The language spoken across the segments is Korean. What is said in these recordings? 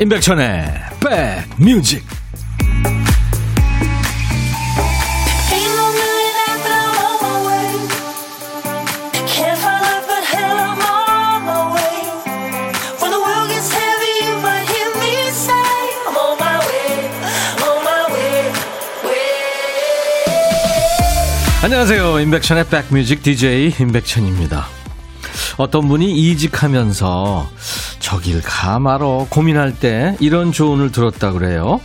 임백천의 백뮤직. 안녕하세요. 임백천의 백뮤직 DJ 임백천입니다. 어떤 분이 이직하면서 저길 가마로 고민할 때 이런 조언을 들었다 그래요.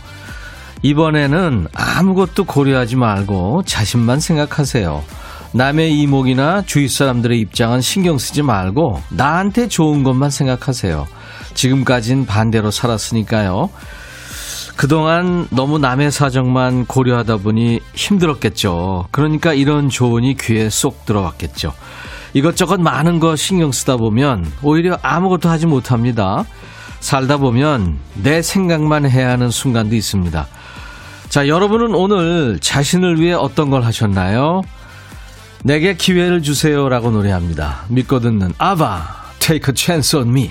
이번에는 아무것도 고려하지 말고 자신만 생각하세요. 남의 이목이나 주위 사람들의 입장은 신경 쓰지 말고 나한테 좋은 것만 생각하세요. 지금까진 반대로 살았으니까요. 그동안 너무 남의 사정만 고려하다 보니 힘들었겠죠. 그러니까 이런 조언이 귀에 쏙 들어왔겠죠. 이것저것 많은 거 신경 쓰다 보면 오히려 아무것도 하지 못합니다. 살다 보면 내 생각만 해야 하는 순간도 있습니다. 자, 여러분은 오늘 자신을 위해 어떤 걸 하셨나요? 내게 기회를 주세요라고 노래합니다. 믿고 듣는 아바, Take a Chance on Me.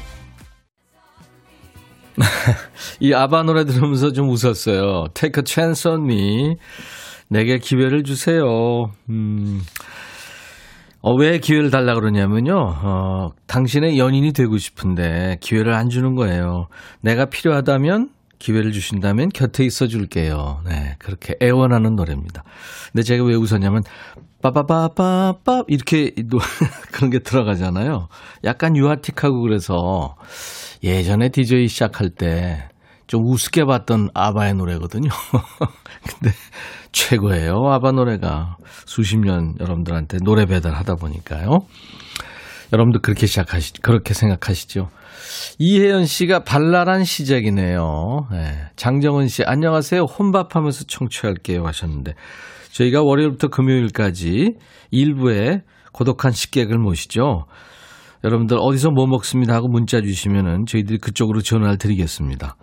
이 아바 노래 들으면서 좀 웃었어요. Take a Chance on Me. 내게 기회를 주세요. 음. 어, 왜 기회를 달라 그러냐면요. 어, 당신의 연인이 되고 싶은데 기회를 안 주는 거예요. 내가 필요하다면 기회를 주신다면 곁에 있어 줄게요. 네. 그렇게 애원하는 노래입니다. 근데 제가 왜 웃었냐면 빠바바바빠 이렇게 그런 게 들어가잖아요. 약간 유아틱하고 그래서 예전에 DJ 시작할 때 좀 우습게 봤던 아바의 노래거든요. 근데 최고예요. 아바 노래가 수십 년 여러분들한테 노래 배달하다 보니까요. 여러분도 그렇게 시작하시, 그렇게 생각하시죠. 이혜연 씨가 발랄한 시작이네요. 네. 장정은 씨, 안녕하세요. 혼밥하면서 청취할게요. 하셨는데, 저희가 월요일부터 금요일까지 일부에 고독한 식객을 모시죠. 여러분들 어디서 뭐 먹습니다 하고 문자 주시면은 저희들이 그쪽으로 전화를 드리겠습니다.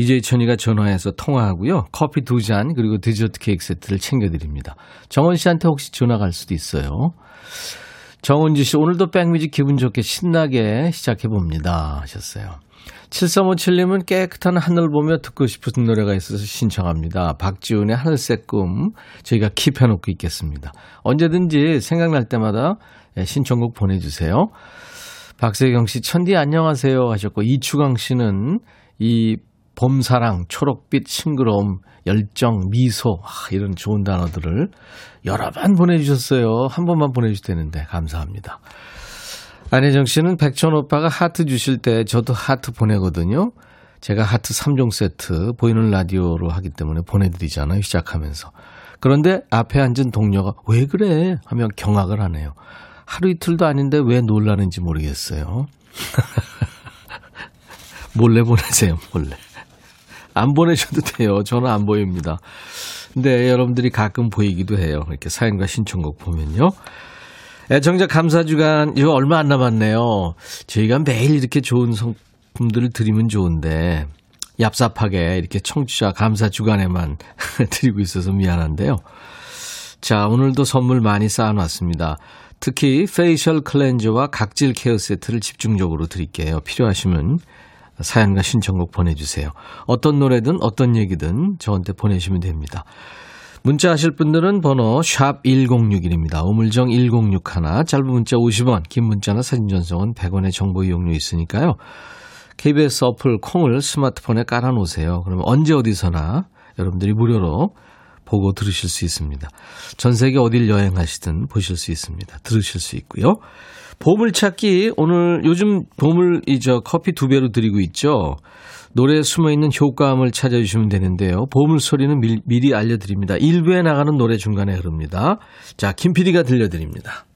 DJ 천이가 전화해서 통화하고요. 커피 두 잔 그리고 디저트 케이크 세트를 챙겨드립니다. 정원 씨한테 혹시 전화 갈 수도 있어요. 정은지 씨 오늘도 백뮤직 기분 좋게 신나게 시작해봅니다 하셨어요. 7357님은 깨끗한 하늘 보며 듣고 싶은 노래가 있어서 신청합니다. 박지훈의 하늘색 꿈 저희가 킵해놓고 있겠습니다. 언제든지 생각날 때마다 예, 신청곡 보내주세요. 박세경 씨 천디 안녕하세요 하셨고 이추강 씨는 이 봄사랑, 초록빛, 싱그러움, 열정, 미소, 아, 이런 좋은 단어들을 여러 번 보내주셨어요. 한 번만 보내주셔도 되는데, 감사합니다. 안혜정 씨는 백천 오빠가 하트 주실 때 저도 하트 보내거든요. 제가 하트 3종 세트 보이는 라디오로 하기 때문에 보내드리잖아요. 시작하면서. 그런데 앞에 앉은 동료가 왜 그래? 하면 경악을 하네요. 하루 이틀도 아닌데 왜 놀라는지 모르겠어요. 몰래 보내세요, 몰래. 안 보내셔도 돼요. 저는 안 보입니다. 근데 여러분들이 가끔 보이기도 해요. 이렇게 사연과 신청곡 보면요. 애청자 감사 주간 이거 얼마 안 남았네요. 저희가 매일 이렇게 좋은 성품들을 드리면 좋은데 얍삽하게 이렇게 청취자 감사 주간에만 드리고 있어서 미안한데요. 자, 오늘도 선물 많이 쌓아놨습니다. 특히 facial cleanser와 각질 care 세트를 집중적으로 드릴게요. 필요하시면 사연과 신청곡 보내주세요. 어떤 노래든 어떤 얘기든 저한테 보내시면 됩니다. 문자 하실 분들은 번호 샵 1061입니다. 우물정 1061, 짧은 문자 50원, 긴 문자나 사진 전송은 100원의 정보 이용료 있으니까요. KBS 어플 콩을 스마트폰에 깔아놓으세요. 그러면 언제 어디서나 여러분들이 무료로 보고 들으실 수 있습니다. 전 세계 어딜 여행하시든 보실 수 있습니다. 들으실 수 있고요. 보물찾기 오늘 요즘 보물 이저 커피 두 배로 드리고 있죠. 노래에 숨어 있는 효과음을 찾아주시면 되는데요. 보물 소리는 미, 미리 알려드립니다. 1부에 나가는 노래 중간에 흐릅니다. 자, 김PD가 들려드립니다.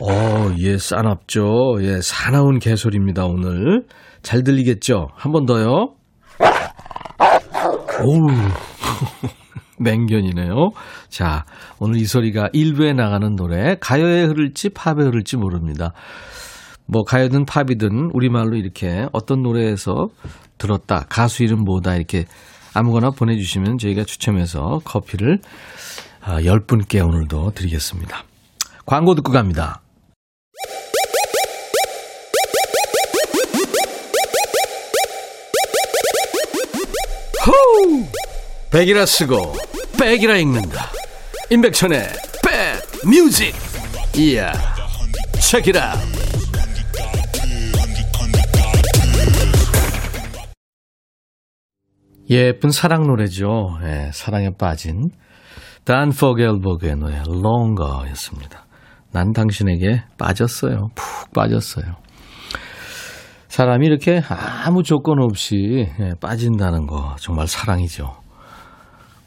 어, 예, 싸납죠. 예, 사나운 개소리입니다, 오늘. 잘 들리겠죠? 한 번 더요. 오우. 맹견이네요. 자, 오늘 이 소리가 1부에 나가는 노래, 가요에 흐를지 팝에 흐를지 모릅니다. 뭐 가요든 팝이든 우리말로 이렇게 어떤 노래에서 들었다, 가수 이름 뭐다 이렇게 아무거나 보내주시면 저희가 추첨해서 커피를 아, 10분께 오늘도 드리겠습니다. 광고 듣고 갑니다. 호우! 백이라 쓰고 백이라 읽는다. 임백천의 백 뮤직. 이야 책이라. 예쁜 사랑 노래죠. 예, 사랑에 빠진 단 포겔버그의 노래 Longer였습니다. 난 당신에게 빠졌어요. 푹 빠졌어요. 사람이 이렇게 아무 조건 없이 예, 빠진다는 거 정말 사랑이죠.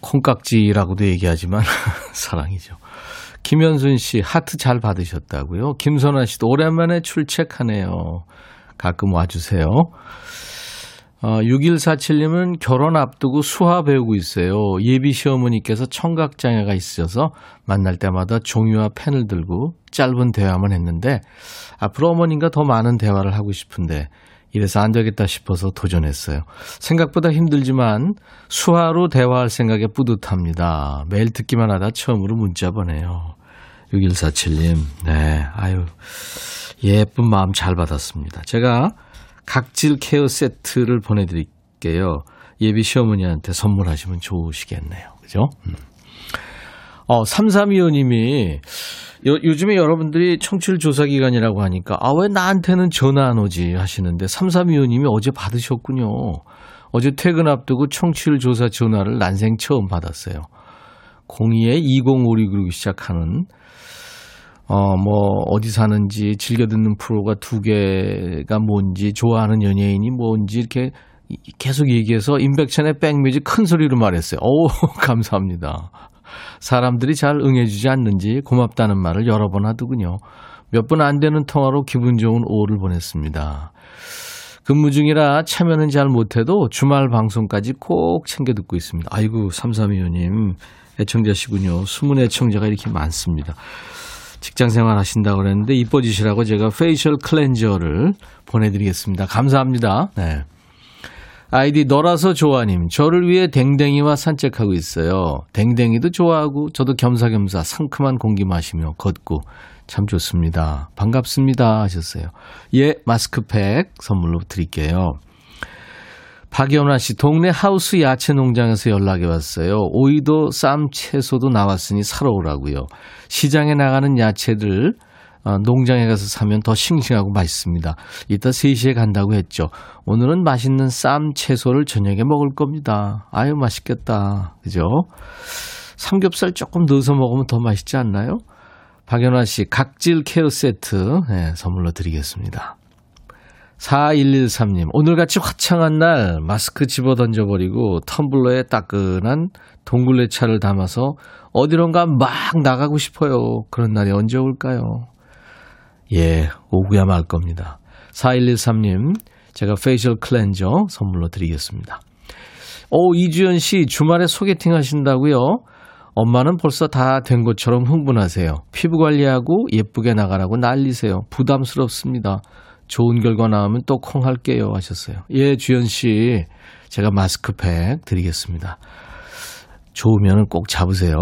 콩깍지라고도 얘기하지만 사랑이죠. 김현순 씨 하트 잘 받으셨다고요. 김선아 씨도 오랜만에 출첵하네요. 가끔 와주세요. 어, 6147님은 결혼 앞두고 수화 배우고 있어요. 예비 시어머니께서 청각장애가 있어서 만날 때마다 종이와 펜을 들고 짧은 대화만 했는데 앞으로 어머님과 더 많은 대화를 하고 싶은데 이래서 안 되겠다 싶어서 도전했어요. 생각보다 힘들지만 수화로 대화할 생각에 뿌듯합니다. 매일 듣기만 하다 처음으로 문자 보내요. 6147님, 네, 아유, 예쁜 마음 잘 받았습니다. 제가 각질 케어 세트를 보내드릴게요. 예비 시어머니한테 선물하시면 좋으시겠네요. 그죠? 음. 어, 3325님이 요, 요즘에 여러분들이 청취율 조사 기간이라고 하니까 아, 왜 나한테는 전화 안 오지 하시는데 3325님이 어제 받으셨군요. 어제 퇴근 앞두고 청취율 조사 전화를 난생 처음 받았어요. 02에 2056으로 시작하는 어, 뭐, 어디 사는지, 즐겨 듣는 프로가 두 개가 뭔지, 좋아하는 연예인이 뭔지, 이렇게 계속 얘기해서 임백천의 백뮤직 큰 소리로 말했어요. 오, 감사합니다. 사람들이 잘 응해주지 않는지 고맙다는 말을 여러 번 하더군요. 몇 분 안 되는 통화로 기분 좋은 오를 보냈습니다. 근무 중이라 참여는 잘 못해도 주말 방송까지 꼭 챙겨 듣고 있습니다. 아이고, 3325님, 애청자시군요. 숨은 애청자가 이렇게 많습니다. 직장 생활 하신다고 그랬는데 이뻐지시라고 제가 facial cleanser를 보내드리겠습니다. 감사합니다. 네. 아이디 너라서 좋아님, 저를 위해 댕댕이와 산책하고 있어요. 댕댕이도 좋아하고 저도 겸사겸사 상큼한 공기 마시며 걷고 참 좋습니다. 반갑습니다 하셨어요. 예, 마스크팩 선물로 드릴게요. 박연아 씨, 동네 하우스 야채 농장에서 연락이 왔어요. 오이도 쌈 채소도 나왔으니 사러 오라고요. 시장에 나가는 야채들 어, 농장에 가서 사면 더 싱싱하고 맛있습니다. 이따 3시에 간다고 했죠. 오늘은 맛있는 쌈 채소를 저녁에 먹을 겁니다. 아유, 맛있겠다. 그죠? 삼겹살 조금 넣어서 먹으면 더 맛있지 않나요? 박연아 씨, 각질 케어 세트 네, 선물로 드리겠습니다. 4113님, 오늘같이 화창한 날 마스크 집어 던져버리고 텀블러에 따끈한 둥굴레 차를 담아서 어디론가 막 나가고 싶어요. 그런 날이 언제 올까요? 예, 오구야 말 겁니다. 4113님, 제가 facial cleanser 선물로 드리겠습니다. 오, 이주연 씨, 주말에 소개팅 하신다고요? 엄마는 벌써 다 된 것처럼 흥분하세요. 피부 관리하고 예쁘게 나가라고 난리세요. 부담스럽습니다. 좋은 결과 나오면 또 콩 할게요 하셨어요. 예, 주연 씨. 제가 마스크팩 드리겠습니다. 좋으면 꼭 잡으세요.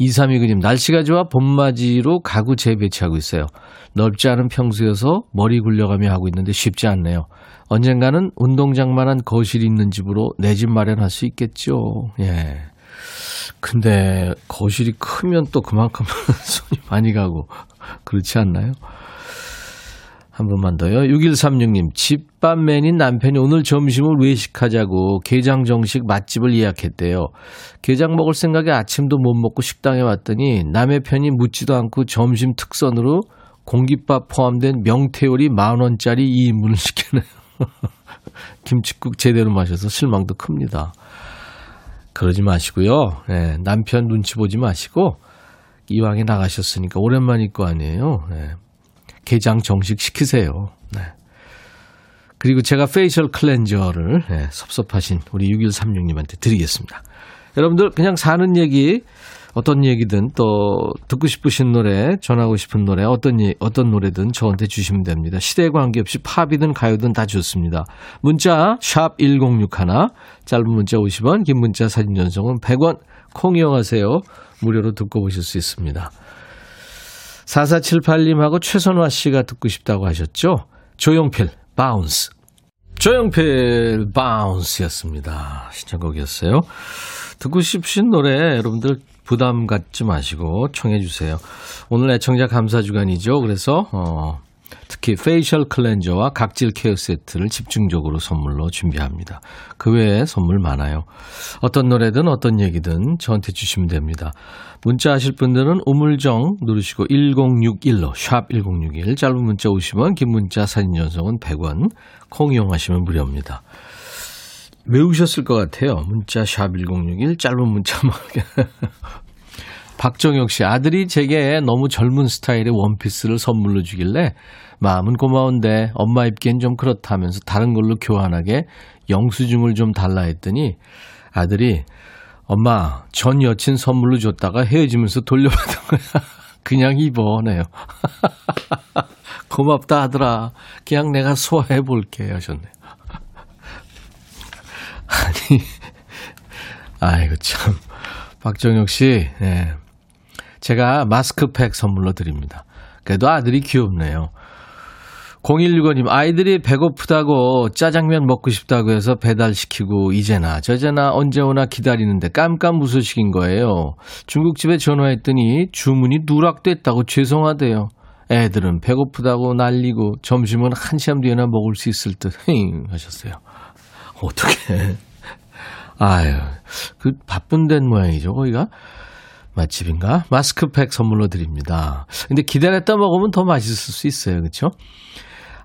2329님, 날씨가 좋아 봄맞이로 가구 재배치하고 있어요. 넓지 않은 평수여서 머리 굴려가며 하고 있는데 쉽지 않네요. 언젠가는 운동장만한 거실이 있는 집으로 내 집 마련할 수 있겠죠. 예. 근데 거실이 크면 또 그만큼 손이 많이 가고 그렇지 않나요? 한 번만 더요. 6136님, 집밥맨인 남편이 오늘 점심을 외식하자고 게장 정식 맛집을 예약했대요. 게장 먹을 생각에 아침도 못 먹고 식당에 왔더니 남의 편이 묻지도 않고 점심 특선으로 공깃밥 포함된 명태요리 만원짜리 2인분을 시키네요. 김치국 제대로 마셔서 실망도 큽니다. 그러지 마시고요. 네, 남편 눈치 보지 마시고 이왕에 나가셨으니까 오랜만일 거 아니에요. 네, 게장 정식 시키세요. 네. 그리고 제가 facial cleanser를 네, 섭섭하신 우리 6136님한테 드리겠습니다. 여러분들 그냥 사는 얘기 어떤 얘기든 또 듣고 싶으신 노래, 전하고 싶은 노래, 어떤 예, 어떤 노래든 저한테 주시면 됩니다. 시대에 관계없이 팝이든 가요든 다 좋습니다. 문자 샵 1061, 짧은 문자 50원, 긴 문자 사진 전송은 100원. 콩 이용하세요. 무료로 듣고 보실 수 있습니다. 4478님하고 최선화 씨가 듣고 싶다고 하셨죠? 조용필, Bounce. 조용필 Bounce였습니다. 신청곡이었어요. 듣고 싶으신 노래 여러분들 부담 갖지 마시고 청해 주세요. 오늘 애청자 감사 주간이죠. 그래서 어, 특히 facial cleanser와 각질 care 세트를 집중적으로 선물로 준비합니다. 그 외에 선물 많아요. 어떤 노래든 어떤 얘기든 저한테 주시면 됩니다. 문자 하실 분들은 우물정 누르시고 1061로 샵 1061 짧은 문자 50원 긴 문자 사진 전송은 100원 콩 이용하시면 무료입니다. 외우셨을 것 같아요. 문자 샵 1061 짧은 문자 막 박정혁 씨 아들이 제게 너무 젊은 스타일의 원피스를 선물로 주길래 마음은 고마운데 엄마 입기엔 좀 그렇다면서 다른 걸로 교환하게 영수증을 좀 달라 했더니 아들이 엄마 전 여친 선물로 줬다가 헤어지면서 돌려받은 거야. 그냥 입어네요. 고맙다 하더라. 그냥 내가 소화해 볼게 하셨네요. 아니, 아이고 참. 박정혁 씨, 네. 제가 마스크팩 선물로 드립니다. 그래도 아들이 귀엽네요. 0165님, 아이들이 배고프다고 짜장면 먹고 싶다고 해서 배달시키고 이제나 저제나 언제 오나 기다리는데 깜깜 무소식인 거예요. 중국집에 전화했더니 주문이 누락됐다고 죄송하대요. 애들은 배고프다고 난리고 점심은 한 시간 뒤에나 먹을 수 있을 듯 힝 하셨어요. 어떻게? 아유, 그 바쁜 데는 모양이죠, 거기가. 맛집인가? 마스크팩 선물로 드립니다. 근데 기다렸다 먹으면 더 맛있을 수 있어요. 그렇죠?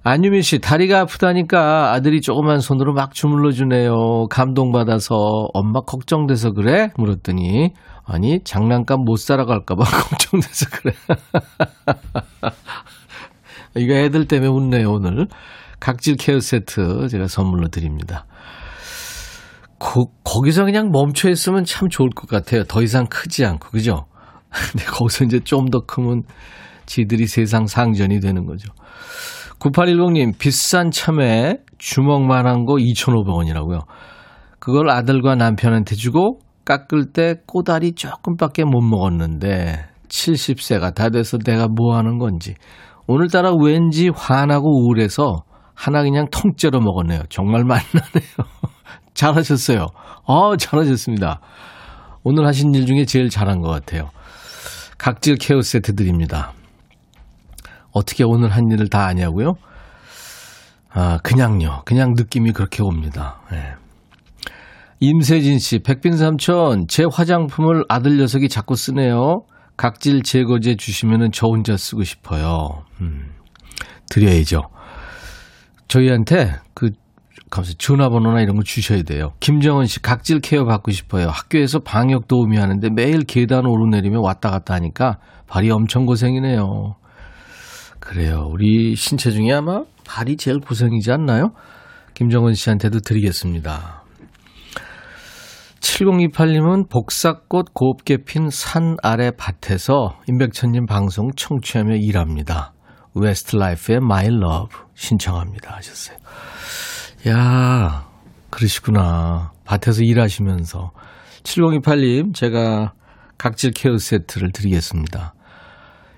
안유미 씨, 다리가 아프다니까 아들이 조그만 손으로 막 주물러 주네요. 감동받아서 엄마 걱정돼서 그래? 물었더니 아니, 장난감 못 사러 갈까 봐 걱정돼서 그래. 이거 애들 때문에 웃네요, 오늘. 각질 케어 세트 제가 선물로 드립니다. 거, 거기서 그냥 멈춰 있으면 참 좋을 것 같아요. 더 이상 크지 않고, 그죠? 근데 거기서 이제 좀 더 크면 지들이 세상 상전이 되는 거죠. 9810님, 비싼 참외 주먹만 한 거 2,500원이라고요. 그걸 아들과 남편한테 주고 깎을 때 꼬다리 조금밖에 못 먹었는데 70세가 다 돼서 내가 뭐 하는 건지 오늘따라 왠지 화나고 우울해서 하나 그냥 통째로 먹었네요. 정말 맛나네요. 잘하셨어요. 아, 잘하셨습니다. 오늘 하신 일 중에 제일 잘한 것 같아요. 각질 케어 세트 드립니다. 어떻게 오늘 한 일을 다 아냐고요? 아, 그냥요. 그냥 느낌이 그렇게 옵니다. 네. 임세진 씨, 백빈 삼촌, 제 화장품을 아들 녀석이 자꾸 쓰네요. 각질 제거제 주시면은 저 혼자 쓰고 싶어요. 음, 드려야죠. 저희한테 그 가면서 전화번호나 이런 거 주셔야 돼요. 김정은 씨 각질 케어 받고 싶어요. 학교에서 방역 도우미 하는데 매일 계단 오르내리며 왔다 갔다 하니까 발이 엄청 고생이네요. 그래요. 우리 신체 중에 아마 발이 제일 고생이지 않나요? 김정은 씨한테도 드리겠습니다. 7028님은 복사꽃 곱게 핀 산 아래 밭에서 임백천님 방송 청취하며 일합니다. 웨스트라이프의 My Love 신청합니다 하셨어요. 야, 그러시구나. 밭에서 일하시면서. 7028님, 제가 각질 care 세트를 드리겠습니다.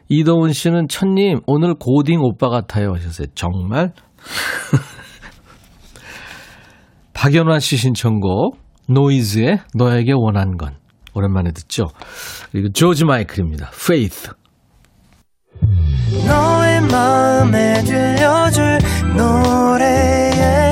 이도훈 씨는 천님, 오늘 고딩 오빠 같아요. 하셨어요. 정말? 박연화 씨 신청곡, 노이즈의 너에게 원한 건. 오랜만에 듣죠. 그리고 조지 마이클입니다. Faith. 너의 마음에 들려줄 노래에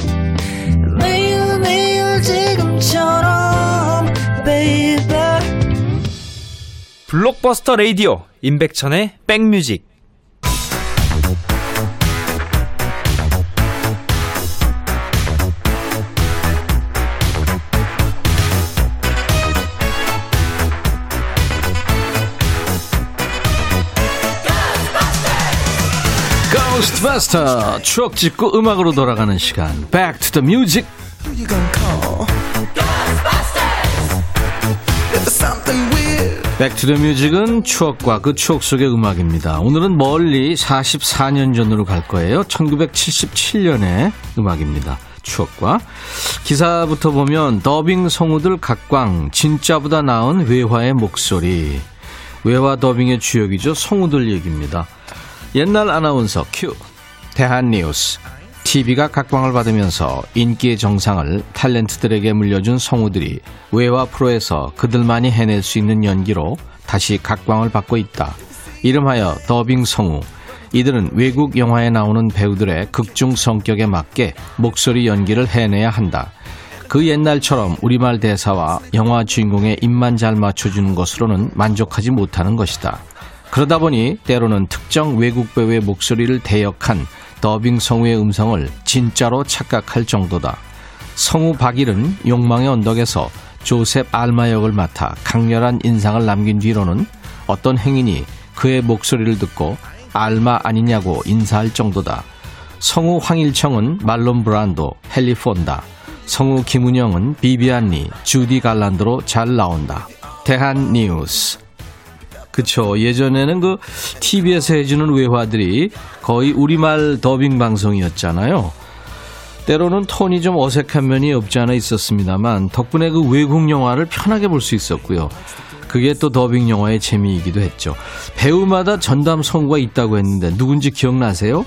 블록버스터 레이디오 임백천의 백뮤직. Ghostbuster. 추억 짓고 음악으로 돌아가는 시간. Back to the Music 백투더뮤직은 추억과 그 추억 속의 음악입니다. 오늘은 멀리 44년 전으로 갈 거예요. 1977년의 음악입니다. 추억과 기사부터 보면 더빙 성우들 각광 진짜보다 나은 외화의 목소리 외화 더빙의 주역이죠. 성우들 얘기입니다. 옛날 아나운서 큐 대한 뉴스 TV가 각광을 받으면서 인기의 정상을 탤런트들에게 물려준 성우들이 외화 프로에서 그들만이 해낼 수 있는 연기로 다시 각광을 받고 있다. 이름하여 더빙 성우. 이들은 외국 영화에 나오는 배우들의 극중 성격에 맞게 목소리 연기를 해내야 한다. 그 옛날처럼 우리말 대사와 영화 주인공의 입만 잘 맞춰주는 것으로는 만족하지 못하는 것이다. 그러다 보니 때로는 특정 외국 배우의 목소리를 대역한 더빙 성우의 음성을 진짜로 착각할 정도다. 성우 박일은 욕망의 언덕에서 조셉 알마 역을 맡아 강렬한 인상을 남긴 뒤로는 어떤 행인이 그의 목소리를 듣고 알마 아니냐고 인사할 정도다. 성우 황일청은 말론 브란도, 헨리 폰다. 성우 김은영은 비비안리, 주디 갈란드로 잘 나온다. 대한 뉴스. 그쵸. 예전에는 그 TV에서 해주는 외화들이 거의 우리말 더빙 방송이었잖아요. 때로는 톤이 좀 어색한 면이 없지 않아 있었습니다만 덕분에 그 외국 영화를 편하게 볼 수 있었고요. 그게 또 더빙 영화의 재미이기도 했죠. 배우마다 전담 성우가 있다고 했는데 누군지 기억나세요?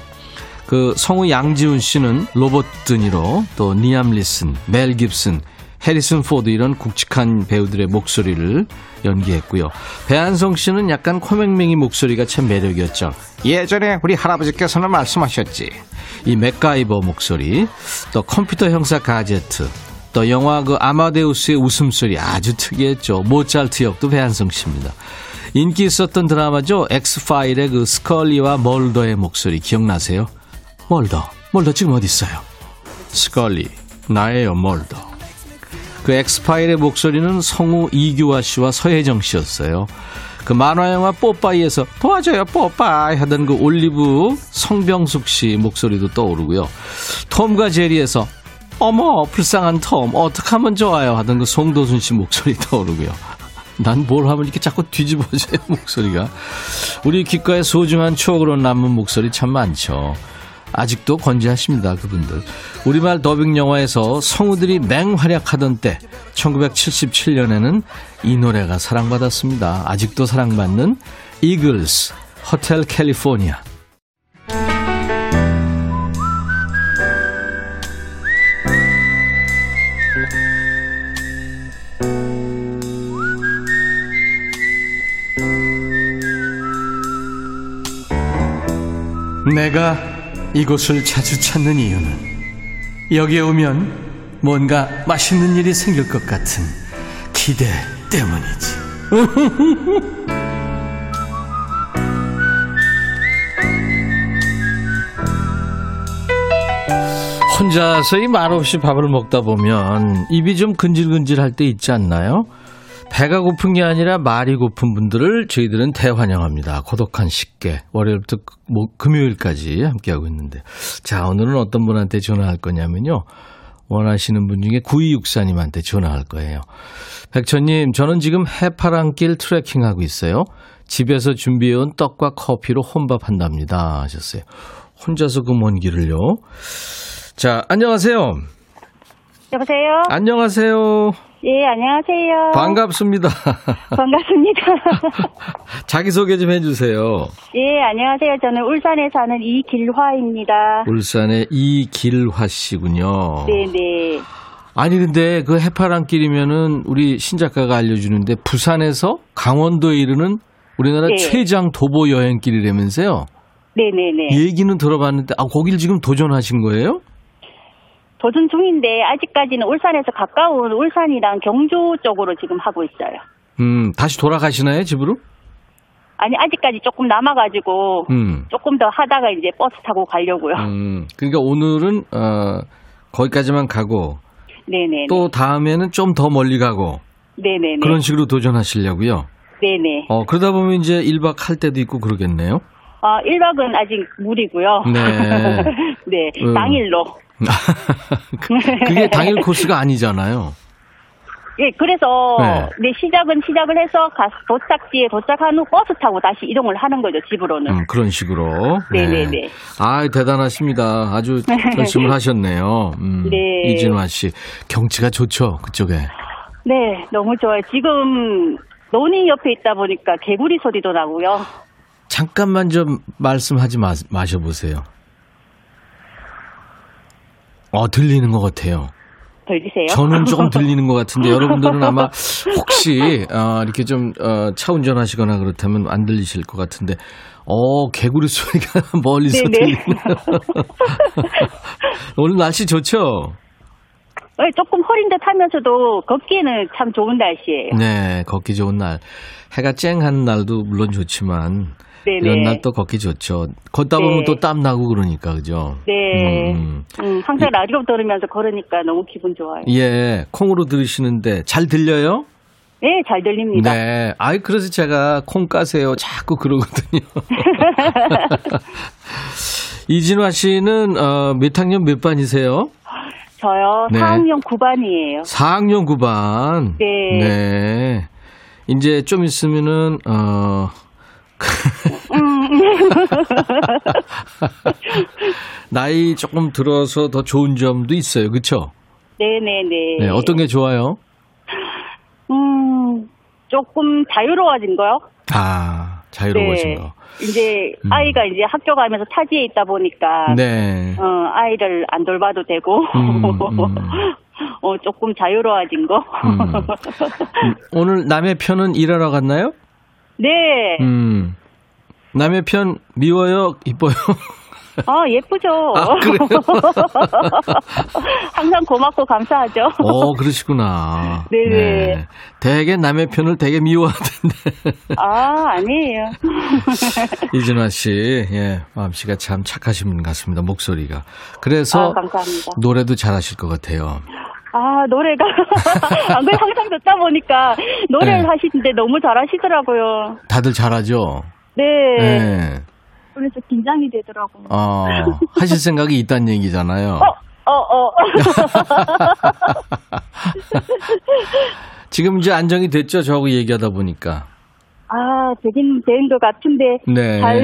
그 성우 양지훈 씨는 로버트 드니로 또 리암 니슨, 멜 깁슨, 해리슨 포드 이런 굵직한 배우들의 목소리를 연기했고요. 배한성 씨는 약간 코맹맹이 목소리가 참 매력이었죠. 예전에 우리 할아버지께서는 말씀하셨지. 이 맥가이버 목소리, 또 컴퓨터 형사 가제트, 또 영화 그 아마데우스의 웃음소리 아주 특이했죠. 모차르트 역도 배한성 씨입니다. 인기 있었던 드라마죠. 엑스파일의 그 스컬리와 멀더의 목소리 기억나세요? 멀더, 멀더 지금 어디 있어요? 스컬리, 나예요 멀더. 그 엑스파일의 목소리는 성우 이규화 씨와 서혜정 씨였어요. 그 만화영화 뽀빠이에서 도와줘요 뽀빠이 하던 그 올리브 성병숙 씨 목소리도 떠오르고요. 톰과 제리에서 어머 불쌍한 톰 어떡하면 좋아요 하던 그 송도순 씨 목소리 떠오르고요. 난 뭘 하면 이렇게 자꾸 뒤집어져요 목소리가. 우리 귓가에 소중한 추억으로 남은 목소리 참 많죠. 아직도 건재하십니다, 그분들. 우리말 더빙 영화에서 성우들이 맹활약하던 때, 1977년에는 이 노래가 사랑받았습니다. 아직도 사랑받는 이글스, 호텔 캘리포니아. 내가 이곳을 자주 찾는 이유는 여기에 오면 뭔가 맛있는 일이 생길 것 같은 기대 때문이지. 혼자서 이 말없이 밥을 먹다 보면 입이 좀 근질근질할 때 있지 않나요? 배가 고픈 게 아니라 말이 고픈 분들을 저희들은 대환영합니다. 고독한 식객. 월요일부터 뭐 금요일까지 함께하고 있는데. 자, 오늘은 어떤 분한테 전화할 거냐면요. 원하시는 분 중에 9264님한테 전화할 거예요. 백천님, 저는 지금 해파랑길 트레킹하고 있어요. 집에서 준비해온 떡과 커피로 혼밥한답니다. 하셨어요. 혼자서 그 먼 길을요. 자, 안녕하세요. 여보세요? 안녕하세요. 예, 안녕하세요. 반갑습니다. 반갑습니다. 자기소개 좀 해주세요. 예, 안녕하세요. 저는 울산에 사는 이길화입니다. 울산의 이길화 씨군요. 네네. 아니 근데 그 해파랑길이면은 우리 신작가가 알려주는데 부산에서 강원도에 이르는 우리나라 네. 최장 도보 여행길이라면서요. 네네네. 얘기는 들어봤는데 아 거길 지금 도전하신 거예요? 도전 중인데 아직까지는 울산에서 가까운 울산이랑 경주 쪽으로 지금 하고 있어요. 음 다시 돌아가시나요 집으로? 아니, 아직까지 조금 남아가지고 음. 조금 더 하다가 이제 버스 타고 가려고요. 음 그러니까 오늘은 어 거기까지만 가고 네네네. 또 다음에는 좀 더 멀리 가고 네네네. 그런 식으로 도전하시려고요. 네네. 어 그러다 보면 이제 1박 할 때도 있고 그러겠네요. 아, 1박은 아직 무리고요. 네. 네, 음. 당일로. 그- 그게 당일 코스가 아니잖아요. 예, 그래서 네. 네. 시작은 시작을 해서 가, 도착지에 도착한 후 버스 타고 다시 이동을 하는 거죠, 집으로는. 음, 그런 식으로. 네네 네. 아, 대단하십니다. 아주 결심을 하셨네요. 음, 네. 이진화 씨. 경치가 좋죠, 그쪽에. 네, 너무 좋아요. 지금 논이 옆에 있다 보니까 개구리 소리도 나고요. 잠깐만 좀 말씀하지 마, 마셔보세요. 어, 들리는 것 같아요. 들리세요? 저는 조금 들리는 것 같은데 여러분들은 아마 혹시 어, 이렇게 좀차 운전하시거나 그렇다면 안 들리실 것 같은데 어 개구리 소리가 멀리서. 들리네요. 오늘 날씨 좋죠? 네, 조금 흐린 듯 하면서도 걷기에는 참 좋은 날씨예요. 네, 걷기 좋은 날. 해가 쨍한 날도 물론 좋지만 네네. 이런 날 또 걷기 좋죠. 걷다 보면 네. 또땀 나고 그러니까 그죠? 네. 음, 음. 음, 항상 라디오 들으면서 걸으니까 너무 기분 좋아요. 예, 콩으로 들으시는데 잘 들려요? 네, 잘 들립니다. 네. 아이, 그래서 제가 콩 까세요. 자꾸 그러거든요. 이진화 씨는, 어, 몇 학년 몇 반이세요? 저요, 네. 4학년 9반이에요. 4학년 9반. 네. 네. 이제 좀 있으면은, 어, 나이 조금 들어서 더 좋은 점도 있어요. 그쵸? 네네네. 네. 어떤 게 좋아요? 음, 조금 자유로워진 거요? 아, 자유로워진 네. 거. 이제 음. 아이가 이제 학교 가면서 타지에 있다 보니까 네. 어, 아이를 안 돌봐도 되고 음, 음. 어, 조금 자유로워진 거. 음. 음, 오늘 남의 편은 일하러 갔나요? 네. 음. 남의 편 미워요? 이뻐요? 아, 예쁘죠. 아? 항상 고맙고 감사하죠. 어, 그러시구나. 네네. 되게 남의 편을 되게 미워하던데. 아, 아니에요. 이진아 씨, 예, 마음씨가 참 착하신 분 같습니다. 목소리가. 그래서 아. 노래도 잘하실 것 같아요. 아, 노래가. 안 그래, 항상 듣다 보니까 노래를 네. 하시는데 너무 잘하시더라고요. 다들 잘하죠? 네. 네. 그래서 긴장이 되더라고요. 어, 하실 생각이 있다는 얘기잖아요. 어, 어, 어. 지금 이제 안정이 됐죠? 저하고 얘기하다 보니까. 아, 되긴 된것 같은데. 네. 잘.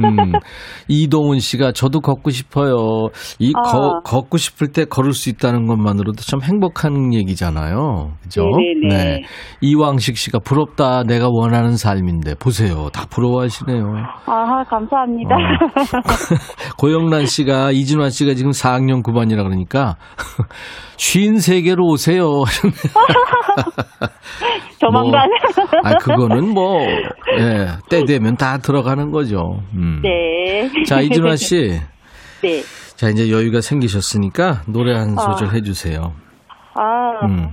음, 이동훈 씨가 저도 걷고 싶어요. 이 아. 거- 걷고 싶을 때 걸을 수 있다는 것만으로도 참 행복한 얘기잖아요. 그죠? 네네 네. 이왕식 씨가 부럽다. 내가 원하는 삶인데 보세요. 다 부러워하시네요. 아, 감사합니다. 어. 고영란 씨가 이진환 씨가 지금 4학년 9반이라 그러니까 53개로 오세요. 조만간. 아, 그거는 뭐, 예, 때 되면 다 들어가는 거죠. 음. 네. 자, 이준환 씨. 네. 자, 이제 여유가 생기셨으니까 노래 한 아. 소절 해주세요. 아. 음.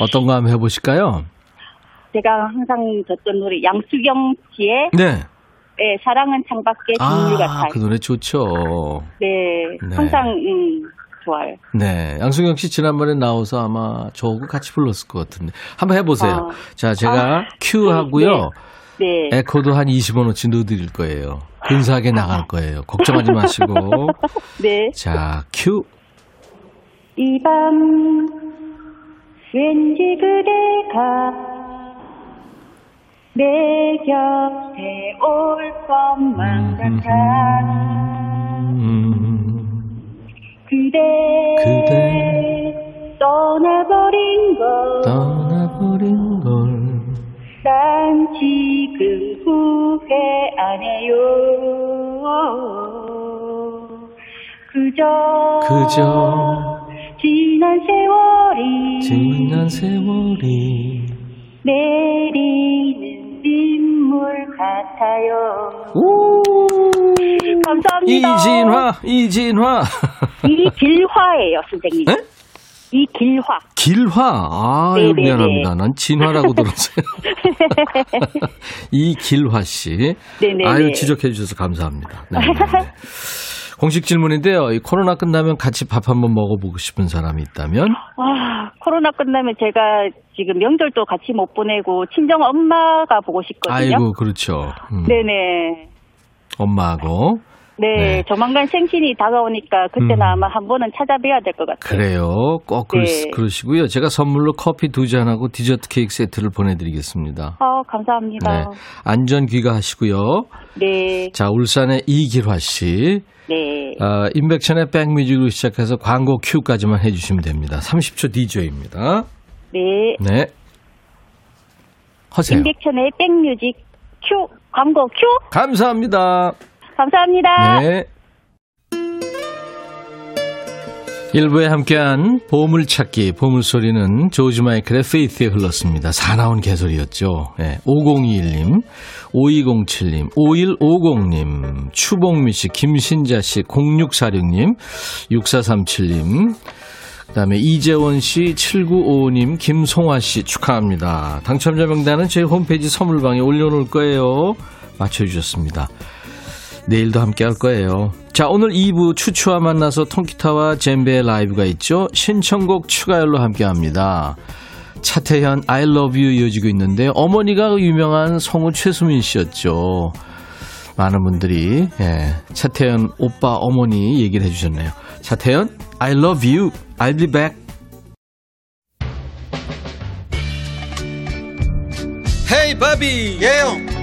어떤 거 한번 해보실까요? 제가 항상 듣던 노래 양수경 씨의 네. 네, 사랑은 창밖에 진물 아, 같아요. 그 노래 좋죠. 네. 네. 항상 음, 좋아요. 네. 양승경 씨 지난번에 나와서 아마 저하고 같이 불렀을 것 같은데. 한번 해보세요. 아. 자, 제가 아. 큐 하고요. 네. 에코도 한 20원어치 넣어드릴 거예요. 근사하게 나갈 거예요. 걱정하지 마시고. 네. 자, 큐. 이 밤 왠지 그대가 내 곁에 올 것만 같아 음, 그대, 그대 떠나버린 걸 떠나버린 걸. 난 지금 후회 안 해요. 그저, 그저 지난 세월이 지난 세월이. 내리는 빗물 같아요. 오! 감사합니다. 이진화, 이진화. 이길화예요, 선생님. 에? 이길화. 길화. 아, 네네네. 미안합니다. 난 진화라고 들었어요. 이 길화 씨. 네네네. 아유, 지적해 주셔서 감사합니다. 네, 네, 네. 공식 질문인데요. 이 코로나 끝나면 같이 밥 한번 먹어보고 싶은 사람이 있다면? 아, 코로나 끝나면 제가 지금 명절도 같이 못 보내고 친정 엄마가 보고 싶거든요. 아이고, 그렇죠. 음. 네네. 엄마하고. 네, 네. 조만간 생신이 다가오니까 그때는 음. 아마 한 번은 찾아뵈야 될 것 같아요. 그래요. 꼭 그러, 네. 그러시고요. 제가 선물로 커피 두 잔하고 디저트 케이크 세트를 보내드리겠습니다. 아, 감사합니다. 네. 안전 귀가하시고요. 네, 자, 울산의 이길화 씨. 네. 어, 임백천의 백뮤직으로 시작해서 광고 큐까지만 해주시면 됩니다. 30초 DJ입니다. 네. 네. 하세요. 임백천의 백뮤직 큐 광고 큐 감사합니다. 감사합니다. 네. 일부에 함께한 보물찾기, 보물소리는 조지 마이클의 페이스에 흘렀습니다. 사나운 개소리였죠. 네. 5021님, 5207님, 5150님, 추봉미 씨, 김신자 씨, 0646님, 6437님, 그 다음에 이재원 씨, 7955님, 김송화 씨 축하합니다. 당첨자 명단은 저희 홈페이지 선물방에 올려놓을 거예요. 맞춰주셨습니다. 내일도 함께 할 거예요. 자, 오늘 2부 추추와 만나서 통기타와 젬베의 라이브가 있죠. 신청곡 추가열로 함께 합니다. 차태현 I love you 이어지고 있는데 어머니가 유명한 성우 최수민 씨였죠. 많은 분들이 예, 차태현 오빠 어머니 얘기를 해주셨네요. 차태현 I love you I'll be back. 헤이 바비 예영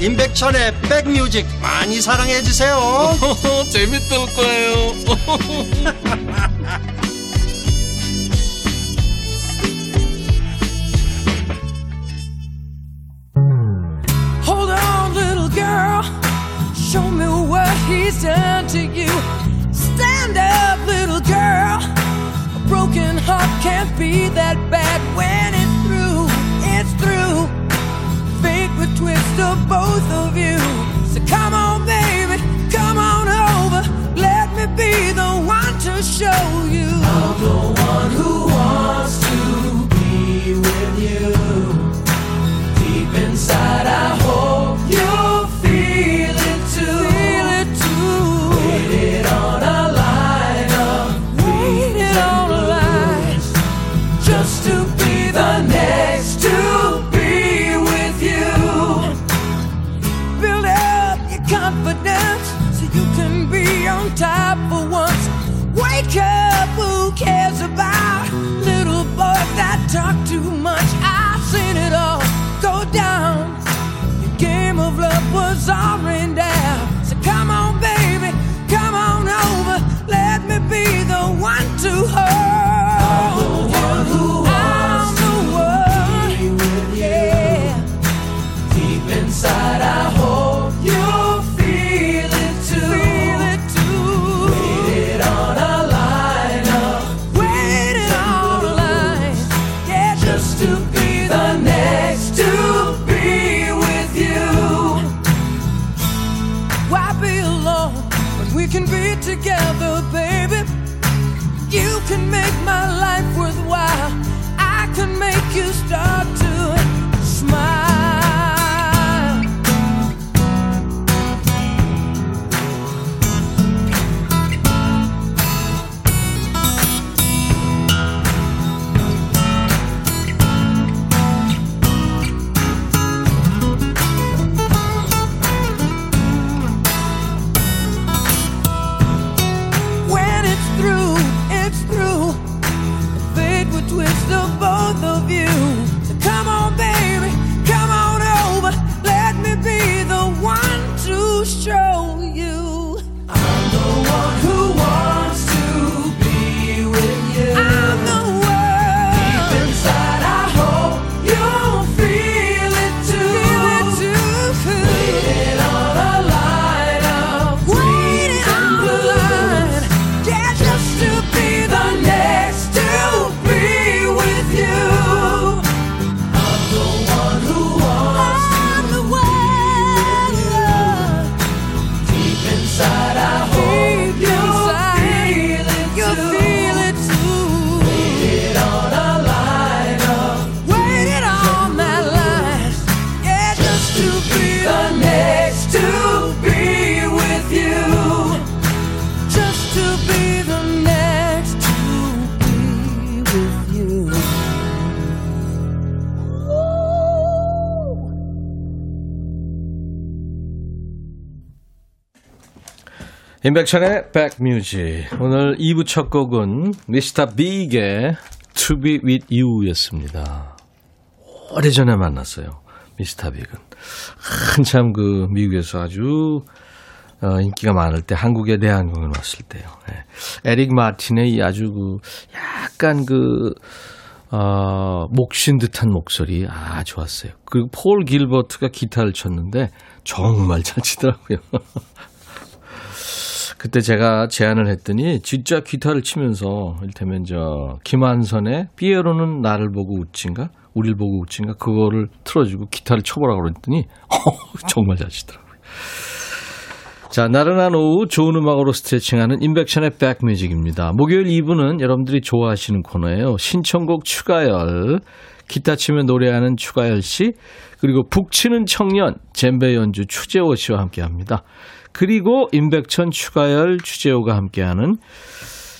임백천의 백뮤직 많이 사랑해 주세요 재밌을 거예요. Hold on, little girl. Show me what he's done to you. Stand up, little girl. A broken heart can't be that bad when it's both of you. So come on, baby, come on over. Let me be the one to show you. I'm the one who wants to be with you. Deep inside, I 인백션의 백뮤직. 오늘 2부 첫 곡은 미스터 빅의 To Be With You였습니다. 오래전에 만났어요. 미스터 빅은. 한참 그 미국에서 아주 어, 인기가 많을 때 한국에 대한 공연 왔을 때요. 예. 에릭 마틴의 이 아주 그 약간 그 어, 목신 듯한 목소리 아 좋았어요. 그리고 폴 길버트가 기타를 쳤는데 정말 잘 치더라고요. 그때 제가 제안을 했더니 진짜 기타를 치면서 이를테면 저 김한선의 피에로는 나를 보고 웃진가 우리를 보고 웃진가 그거를 틀어주고 기타를 쳐보라고 그랬더니 정말 잘 치더라고요. 자, 나른한 오후 좋은 음악으로 스트레칭하는 인백션의 백뮤직입니다. 목요일 2부는 여러분들이 좋아하시는 코너예요. 신청곡 추가열, 기타 치며 노래하는 추가열 씨, 그리고 북치는 청년, 젬베 연주 추재호 씨와 함께 합니다. 그리고 임백천 추가열 추재호가 함께하는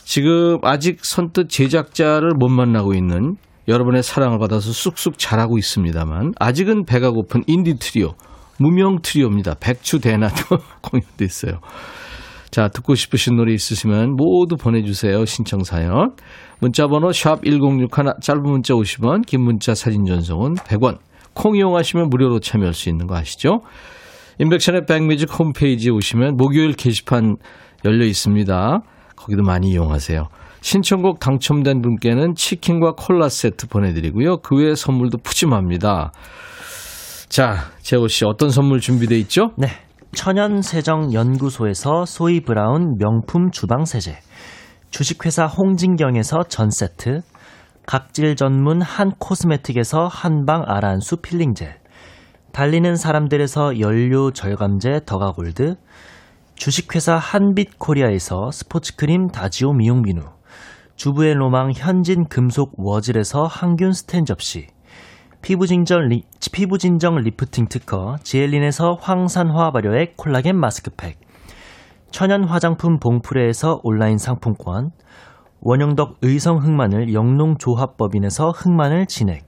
지금 아직 선뜻 제작자를 못 만나고 있는 여러분의 사랑을 받아서 쑥쑥 자라고 있습니다만 아직은 배가 고픈 인디 트리오 무명 트리오입니다. 백추 대나도 공연도 있어요. 자, 듣고 싶으신 노래 있으시면 모두 보내주세요. 신청 사연. 문자번호 샵 1061, 짧은 문자 50원, 긴 문자 사진 전송은 100원. 콩 이용하시면 무료로 참여할 수 있는 거 아시죠? 인백션의 백뮤직 홈페이지에 오시면 목요일 게시판 열려 있습니다. 거기도 많이 이용하세요. 신청곡 당첨된 분께는 치킨과 콜라 세트 보내드리고요. 그 외에 선물도 푸짐합니다. 자, 재호 씨 어떤 선물 준비돼 있죠? 네. 천연세정연구소에서 소이 브라운 명품 주방세제, 주식회사 홍진경에서 전세트, 각질 전문 한 코스메틱에서 한방 아란수 필링젤, 달리는 사람들에서 연료 절감제 더가골드, 주식회사 한빛코리아에서 스포츠크림 다지오 미용비누, 주부의 로망 현진 금속 워즐에서 항균 스텐 접시, 피부진정, 리, 피부진정 리프팅 특허 지엘린에서 항산화 발효액 콜라겐 마스크팩 천연 화장품 봉프레에서 온라인 상품권 원형덕 의성 흑마늘 영농조합법인에서 흑마늘 진액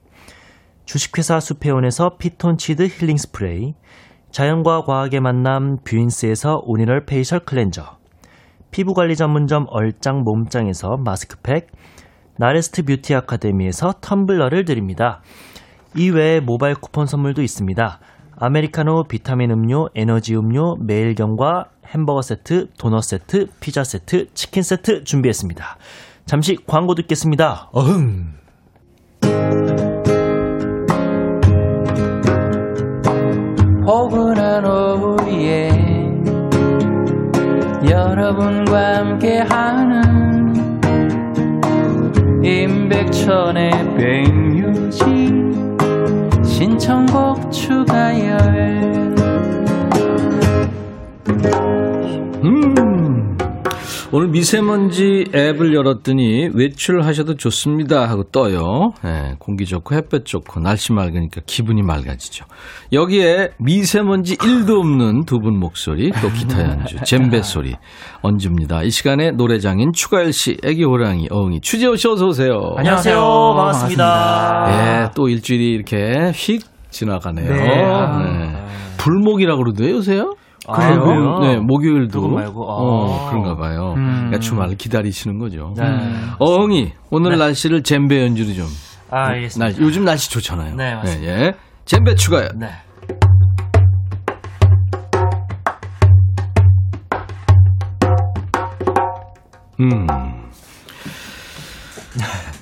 주식회사 수페온에서 피톤치드 힐링 스프레이 자연과 과학의 만남 뷰인스에서 오니럴 페이셜 클렌저 피부관리 전문점 얼짱 몸짱에서 마스크팩 나레스트 뷰티 아카데미에서 텀블러를 드립니다. 이외에 모바일 쿠폰 선물도 있습니다. 아메리카노, 비타민 음료, 에너지 음료, 매일경과 햄버거 세트, 도넛 세트, 피자 세트, 치킨 세트 준비했습니다. 잠시 광고 듣겠습니다. 어흥. 포근한 오후에 여러분과 함께하는 임백천의 백뮤직 신청곡 추가열 음. 오늘 미세먼지 앱을 열었더니 외출하셔도 좋습니다 하고 떠요. 예, 공기 좋고 햇볕 좋고 날씨 맑으니까 기분이 맑아지죠. 여기에 미세먼지 1도 없는 두 분 목소리 또 기타 연주 젬베 소리 얹습니다. 이 시간에 노래장인 추가열 씨, 애기 호랑이 어흥이 추재호 씨 어서 오세요. 안녕하세요. 반갑습니다. 예, 또 일주일이 이렇게 휙 지나가네요. 네. 아. 네. 불목이라고 그러대요, 요새요? 그래요? 그래요? 네, 목요일도. 말고, 아. 어, 그런가 봐요. 음. 그러니까 주말을 기다리시는 거죠. 네. 어흥이, 오늘 날씨를 젬베 연주로 좀. 아, 알겠습니다. 날, 요즘 날씨 좋잖아요. 네, 맞습니다. 예, 예. 젬베 추가요. 네. 음.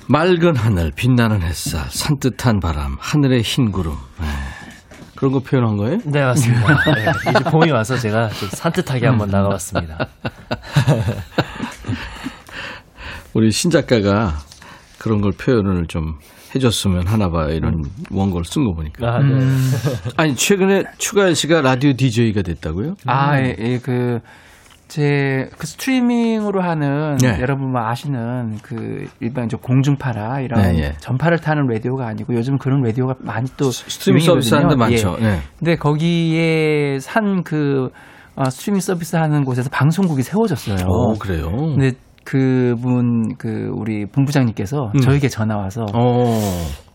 맑은 하늘, 빛나는 햇살, 산뜻한 바람, 하늘의 흰 구름. 네. 그런 거 표현한 거예요? 네, 맞습니다. 네, 이제 봄이 와서 제가 좀 산뜻하게 한번 나가봤습니다. 우리 신 작가가 그런 걸 표현을 좀 해줬으면 하나 봐요. 이런 원고를 쓴 거 보니까. 아, 네. 아니, 최근에 추가열 씨가 라디오 DJ가 됐다고요? 아, 예, 예, 그, 제, 그 스트리밍으로 하는, 네. 여러분 뭐 아시는 그, 일반 이제 공중파라, 이런 네, 예. 전파를 타는 라디오가 아니고, 요즘 그런 라디오가 많이 또. 스트리밍 서비스 하는 데 유행이거든요. 많죠. 예. 네. 근데 거기에 산 그, 어, 스트리밍 서비스 하는 곳에서 방송국이 세워졌어요. 오, 그래요? 근데 그분, 그, 우리 본부장님께서 음. 저에게 전화 와서, 어,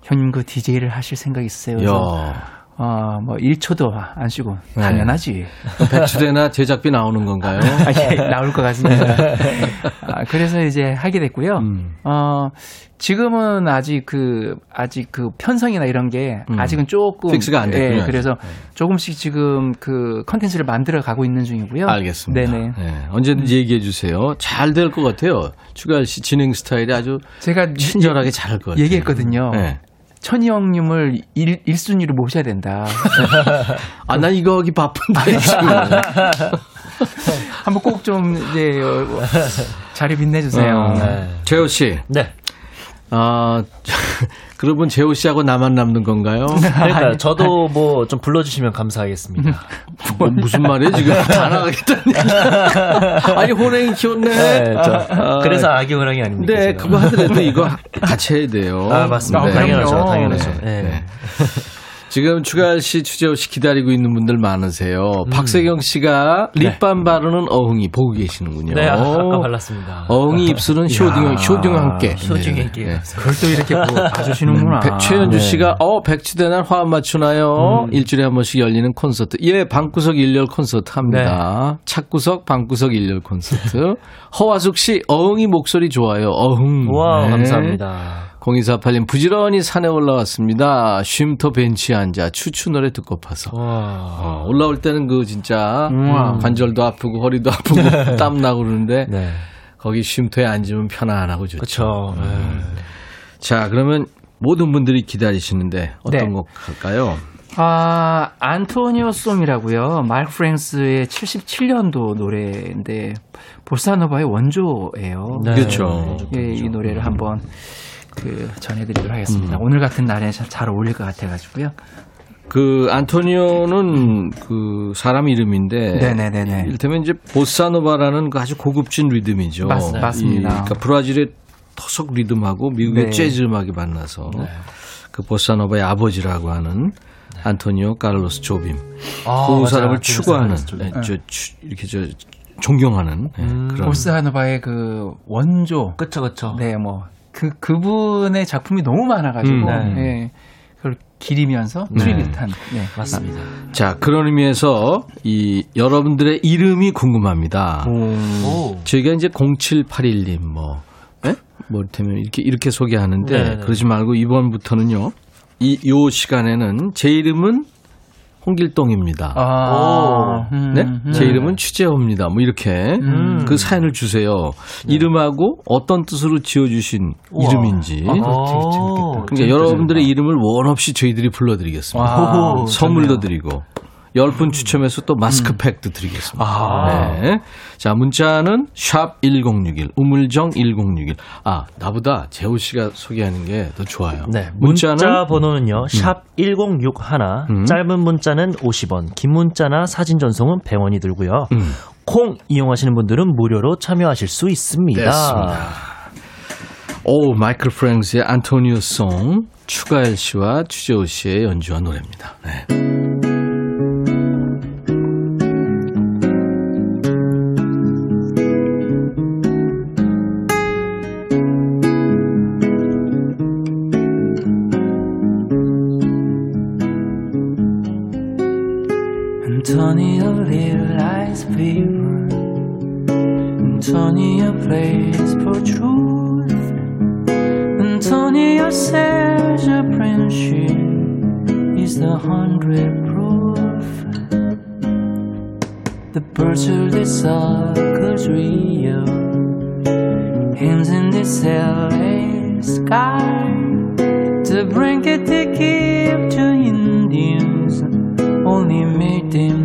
형님 그 DJ를 하실 생각 있으세요? 그래서 야. 어, 뭐 1초도 안 쉬고 네. 당연하지. 배추대나 제작비 나오는 건가요? 아, 예, 나올 것 같습니다. 아, 그래서 이제 하게 됐고요. 음. 어, 지금은 아직 그, 아직 그 편성이나 이런 게 음. 아직은 조금. fix가 안 됐군요, 예. 그래서 조금씩 지금 그 컨텐츠를 만들어 가고 있는 중이고요. 알겠습니다. 네네. 네, 언제든지 얘기해 주세요. 잘 될 것 같아요. 추가열 씨 진행 스타일이 아주 제가 친절하게 잘 할 것 같아요. 얘기했거든요. 네. 천희 형님을 일, 1순위로 모셔야 된다. 아, 나 이거 하기 바쁜데 지금. 한번 꼭 좀 이제 어, 자리 빛내주세요. 어, 네. 재호 씨. 네. 아, 그러면 재호 씨하고 나만 남는 건가요? 그러니까 저도 뭐 좀 불러주시면 감사하겠습니다. 뭐 무슨 말이에요 지금 다 나가겠다는. 아니 호랭이 키웠네. 네, 저, 아, 그래서 아기 호랑이 아닙니까? 네, 제가. 그거 하더라도 이거 같이 해야 돼요. 아, 맞습니다. 아, 당연하죠. 당연하죠. 네. 네. 네. 지금 추가할 씨, 추재호 씨 기다리고 있는 분들 많으세요. 박세경 씨가 립밤 바르는 어흥이 보고 계시는군요. 네, 아, 아까 발랐습니다. 어흥이 입술은 쇼딩, 쇼딩과 함께. 쇼딩 네. 함께. 네. 그걸 또 이렇게 뭐 봐주시는구나. 백- 최현주 네. 씨가 어 백치대 날 화음 맞추나요? 일주일에 한 번씩 열리는 콘서트. 예, 방구석 일렬 콘서트 합니다. 착구석 방구석 일렬 콘서트. 허화숙 씨 어흥이 목소리 좋아요. 어흥. 와, 네. 감사합니다. 0248님 부지런히 산에 올라왔습니다. 쉼터 벤치에 앉아 추추 노래 듣고 파서. 와. 어, 올라올 때는 그 진짜 우와. 관절도 아프고 허리도 아프고 땀 나고 그러는데 네. 거기 쉼터에 앉으면 편안하고 좋죠. 그쵸. 네. 자, 그러면 모든 분들이 기다리시는데 어떤 네. 곡 할까요? 아, 안토니오 송이라고요. 마이크 프랭스의 77년도 노래인데 보사노바의 원조예요. 네. 그렇죠. 예, 이 노래를 한번 그 전해드리도록 음. 하겠습니다. 오늘 같은 날에 참잘 어울릴 것 같아가지고요. 그 안토니오는 그 사람 이름인데 네네네네. 이를테면 이제 보사노바라는 그 아주 고급진 리듬이죠. 맞- 맞습니다. 이, 그러니까 브라질의 토속 리듬하고 미국의 네. 재즈 음악이 만나서 그 보사노바의 아버지라고 하는 안토니오 카를로스 조빔 아, 그 맞아요. 사람을 그 추구하는 사람 네, 저, 추- 이렇게 저 존경하는 네, 음. 그런 보사노바의 그 원조. 그쵸, 그쵸. 네, 뭐 그 그분의 작품이 너무 많아가지고 음. 네. 예, 그걸 기리면서 네. 트리빗한. 네. 맞습니다. 자 그런 의미에서 이 여러분들의 이름이 궁금합니다. 오. 저희가 이제 0781님 뭐, 예? 뭐, 이를테면 이렇게, 이렇게 소개하는데, 네네. 그러지 말고 이번부터는요, 이, 요 시간에는 제 이름은 홍길동입니다. 아, 음, 네? 음. 제 이름은 취재호입니다. 뭐 이렇게 음. 그 사연을 주세요. 이름하고 어떤 뜻으로 지어주신 우와. 이름인지. 아. 그러니까 여러분들의 이름을 원 없이 저희들이 불러드리겠습니다. 와, 오, 선물도. 드리고. 10분 추첨해서 또 마스크팩도 드리겠습니다. 아. 네. 자, 문자는 샵 1061, 우물정 1061. 아, 나보다 재호 씨가 소개하는 게 더 좋아요. 네. 문자는 문자 번호는요. 샵 1061. 음. 짧은 문자는 50원, 긴 문자나 사진 전송은 100원이 들고요. 음. 콩 이용하시는 분들은 무료로 참여하실 수 있습니다. 됐습니다. 오, 마이클 프랭스의 안토니오 송, 추가열 씨와 추재호 씨의 연주한 노래입니다. 네. Antonio plays for truth. Antonio says apprenticeship is the hundred proof. The pursuit is circles Rio. Hands in this LA sky. To bring it to give to Indians only made them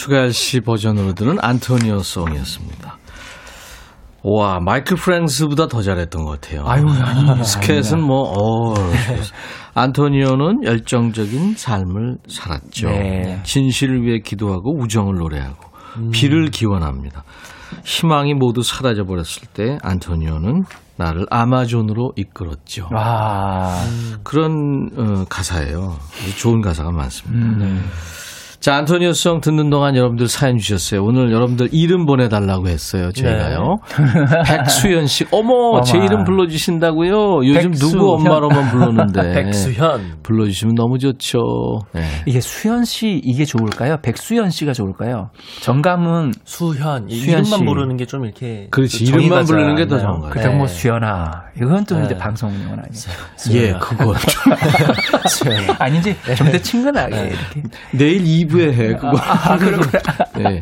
추가열 씨 버전으로 들은 안토니오 송이었습니다. 와, 마이클 프랭스보다 더 잘했던 것 같아요. 아유, 아닙니다. 스켓은 뭐, 어, 안토니오는 열정적인 삶을 살았죠. 네. 진실을 위해 기도하고 우정을 노래하고 비를 기원합니다. 희망이 모두 사라져 버렸을 때 안토니오는 나를 아마존으로 이끌었죠. 와. 그런 어, 가사예요. 좋은 가사가 많습니다. 음, 네. 자, 안토니오 송 듣는 동안 여러분들 사연 주셨어요. 오늘 여러분들 이름 보내달라고 했어요. 저희가요. 백수현 씨, 어머, 제 어머. 이름 불러주신다고요? 요즘 백수현. 누구 엄마로만 부르는데. 백수현. 불러주시면 너무 좋죠. 네. 이게 수현 씨 이게 좋을까요? 백수현 씨가 좋을까요? 정감은 수현. 이 수현 이름만 씨. 부르는 게 좀 이렇게 그렇지. 좀 이름만 부르는 게 더? 좋은 거예요. 그렇다고 뭐 네. 수연아 이건 또 네. 이제 방송용 아니죠. 예, 그거. 좀 아니지 좀더 친근하게 이렇게. 내일 2부 에 해, 그거. 아, 그렇구나. 네.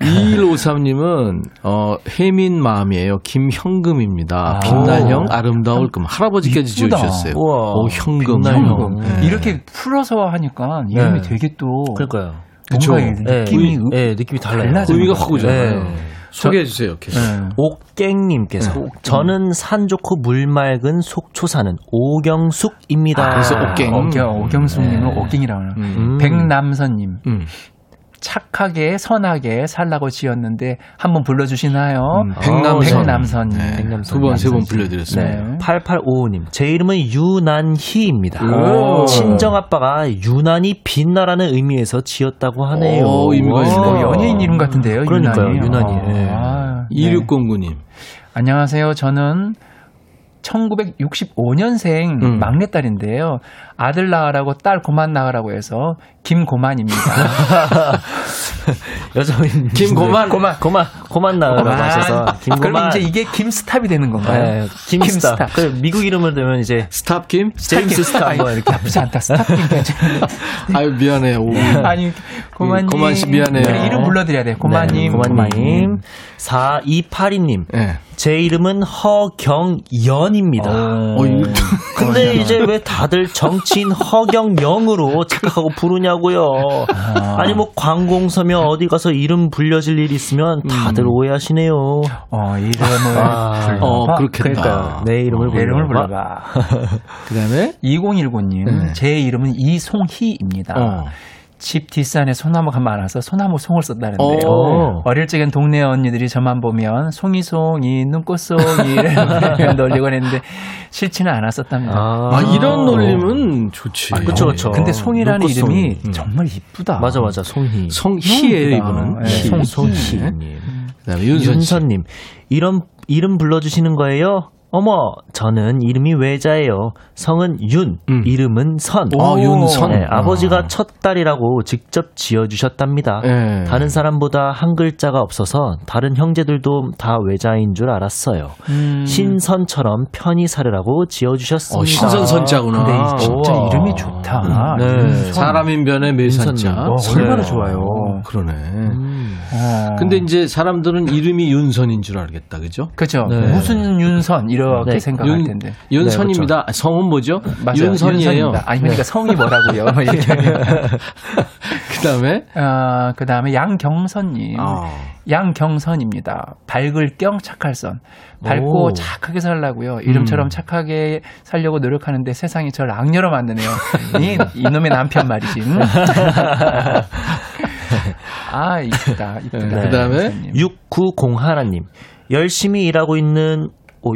2153님은, 어, 혜민 마음이에요. 김현금입니다. 아. 빛날 형 아름다울 금. 할아버지까지 이쁘다. 지어주셨어요. 우와. 오, 현금. 빛날 형. 네. 이렇게 풀어서 하니까 이름이 네. 되게 또 그러니까요. 그쵸. 뭔가 네. 느낌이 의- 네, 느낌이 달라요. 의미가 확 오잖아요. 네. 소개해 주세요, 계속. 네. 옥갱님께서 저는 산 좋고 물 맑은 속초 사는 오경숙입니다. 아, 그래서 옥갱. 오경 오경숙님은 옥갱이라고 하는. 음. 백남선님 음. 착하게 선하게 살라고 지었는데 한번 불러주시나요? 음, 백남선. 백남선님. 네. 백남선. 두 번, 세 번. 불려드렸습니다. 네. 8855님, 제 이름은 유난희입니다. 오. 친정아빠가 유난히 빛나라는 의미에서 지었다고 하네요. 오, 의미가 와. 있네. 어, 연예인 이름 같은데요, 그러니까요, 유난히. 유난히. 어, 예. 아, 네. 2609님. 안녕하세요. 저는 1965년생 음. 막내딸인데요. 아들 낳으라고 딸 고만 낳으라고 해서 김고만입니다. 여성인 김고만. 고만 고만 고만 나으라고 하셔서 김고만 그럼 이제 이게 김stop이 되는 건가요? 네, 김stop. 그 미국 이름을 되면 이제 stop 김? 제임스 stop 뭐 이렇게 나쁘지 않다. stop 김 괜찮은데. 아유 미안해요. 오. 아니 고만님 고만 씨 미안해요. 이름 불러드려야 돼요. 고만님. 네, 고만님. 4282님. 예. 제 이름은 허경연입니다. 어, 이거 근데 이제 왜 다들 정치인 허경영으로 착각하고 부르냐고요. 아니 뭐 관공서면 어디 가서 이름 불려질 일 있으면 다들 오해하시네요. 어 이름을 아, 불러봐. 어, 그렇겠다. 내 이름을 내 이름을 불러봐. 불러봐. 그다음에 2019님, 네. 제 이름은 이송희입니다. 어. 집 뒷산에 소나무가 많아서 소나무 송을 썼다는데요. 어. 어릴 적엔 동네 언니들이 저만 보면 송이송이 눈꽃송이를 놀리곤 했는데 싫지는 않았었답니다. 아, 이런 놀림은 좋지. 아, 그쵸, 그쵸. 근데 송이라는 눈꽃송이. 이름이 음. 정말 이쁘다. 맞아 맞아 송희. 성희예요 이분은. 네, 희. 송희. 송희님. 그다음에 윤선 씨. 윤선님 이런 이름 불러주시는 거예요? 어머 저는 이름이 외자예요. 성은 윤, 음. 이름은 선. 아, 윤선. 네, 아버지가 첫 딸이라고 직접 지어주셨답니다. 예. 다른 사람보다 한 글자가 없어서 다른 형제들도 다 외자인 줄 알았어요. 음. 신선처럼 편히 살으라고 지어주셨습니다. 어, 신선 선자구나. 근데 이 진짜 우와. 이름이 좋다. 네. 윤선. 사람인 변에 매산자. 윤선님. 어, 네. 얼마나 좋아요. 어, 그러네. 음. 어. 근데 이제 사람들은 이름이 윤선인 줄 알겠다, 그죠? 그죠. 네. 무슨 윤선 이렇게 네. 생각할 윤, 텐데. 윤선입니다. 성은 뭐죠? 맞아요. 윤선이에요. 아니 그러니까 성이 뭐라고요? 그다음에 어, 그다음에 양경선님. 아. 양경선입니다. 밝을 경 착할 선. 밝고 오. 착하게 살라고요. 이름처럼 착하게 살려고 노력하는데 세상이 저를 악녀로 만드네요. 이 이놈의 남편 말이지. 음? 아 이쁘다, 이쁘다. 네. 그다음에 양경선님. 6901님 열심히 일하고 있는 오,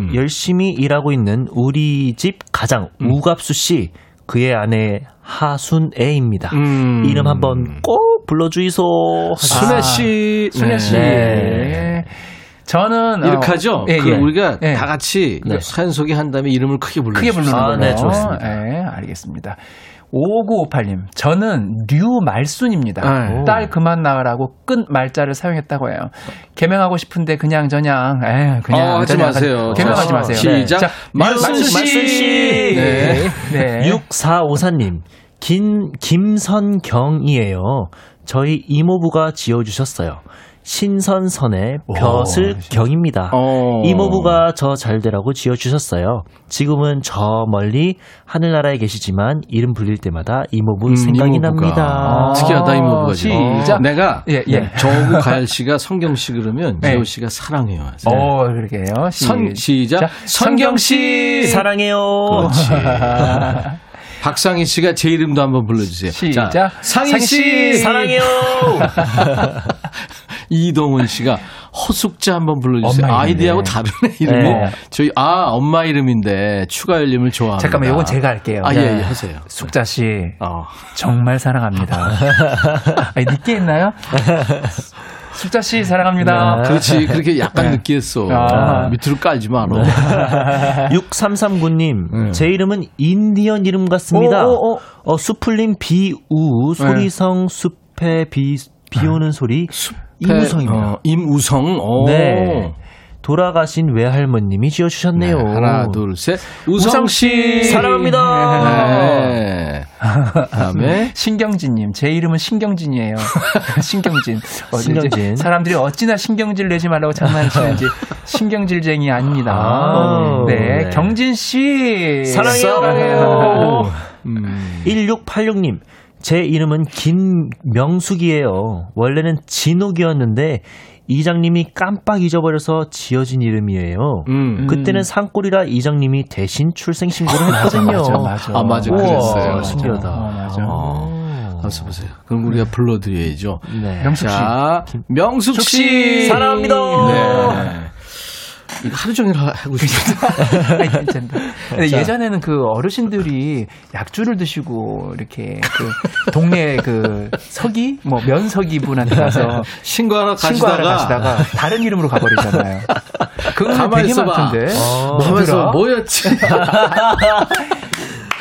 음. 열심히 일하고 있는 우리 집 가장 우갑수 씨 그의 아내 하순애입니다. 음. 이름 한번 꼭 불러주이소. 순애 씨, 순애 씨. 네. 저는 이렇게 어, 하죠. 예, 그 예. 우리가 예. 다 같이 네. 사연 소개한 다음에 이름을 크게 불러. 크게 부르는 아, 거예요. 네, 좋습니다. 네, 알겠습니다. 5958님, 저는 류말순입니다. 네. 딸 그만 나으라고 끝 말자를 사용했다고 해요. 개명하고 싶은데 그냥 저냥, 에 그냥 어, 하지 저냥 마세요. 개명하지 자, 마세요. 시작. 자, 말순 말순 씨. 말순 씨. 네. 네. 6454님 긴 김선경이에요. 저희 이모부가 지어주셨어요. 신선선의 벼슬 경입니다. 어. 이모부가 저 잘 되라고 지어주셨어요. 지금은 저 멀리 하늘나라에 계시지만 이름 불릴 때마다 이모부 음, 생각이 이모부가. 납니다. 특이하다 이모부가 지금. 시작. 내가 예, 예. 저하고 가열 씨가 성경 씨 그러면 네. 지호 씨가 사랑해요. 어, 그러게요. 시- 선 시작. 자, 성경 씨. 사랑해요. 그렇지. 박상희 씨가 제 이름도 한번 불러주세요. 시작. 자, 상희. 씨. 사랑해요. 이동훈 씨가 허숙자 한번 불러주세요. 아이디하고. 다르네 이름이. 네. 저희 아 엄마 이름인데 추가 열림을 좋아합니다. 잠깐만, 요건 제가 할게요. 아, 자, 예, 예, 하세요. 숙자 씨, 어. 정말 사랑합니다. 아니, 늦게 했나요? 숙자 씨, 사랑합니다. 그렇지. 그렇게 약간 느끼했어. 아. 밑으로 깔지 마라. 6339님, 네. 제 이름은 인디언 이름 같습니다. 오, 오, 오. 어, 수풀림 비우, 소리성 숲에 비, 비 오는 소리, 이무성입니다. 어, 임우성. 오. 네. 돌아가신 외할머님이 지어주셨네요. 네, 하나, 둘, 셋. 우성 씨. 사랑합니다. 네. 그다음에 신경진님, 제 이름은 신경진이에요. 신경진. 신경진. 사람들이 어찌나 신경질 내지 말라고 장난치는지 신경질쟁이 아닙니다. 아, 네, 네. 경진 씨. 사랑해요. 음. 1686님, 제 이름은 김명숙이에요. 원래는 진옥이었는데, 이장님이 깜빡 잊어버려서 지어진 이름이에요. 음. 그때는 산골이라 이장님이 대신 출생신고를 했거든요. 맞아, 맞아. 아, 맞아. 우와, 그랬어요. 신기하다. 어, 맞아. 어. 가서 보세요. 그럼 우리가 불러드려야죠. 네. 명숙 씨. 자, 명숙 씨. 사랑합니다. 네. 이거 하루 종일 하- 하고 싶은데. 아니, 괜찮다. 근데 예전에는 그 어르신들이 약주를 드시고 이렇게 그 동네 그 서기 뭐 면서기 분한테 가서 신고하러 신고하러 가시다가, 가시다가 다른 이름으로 가버리잖아요. 그거 가만히 되게. 많던데. 하면서 뭐더라? 뭐였지?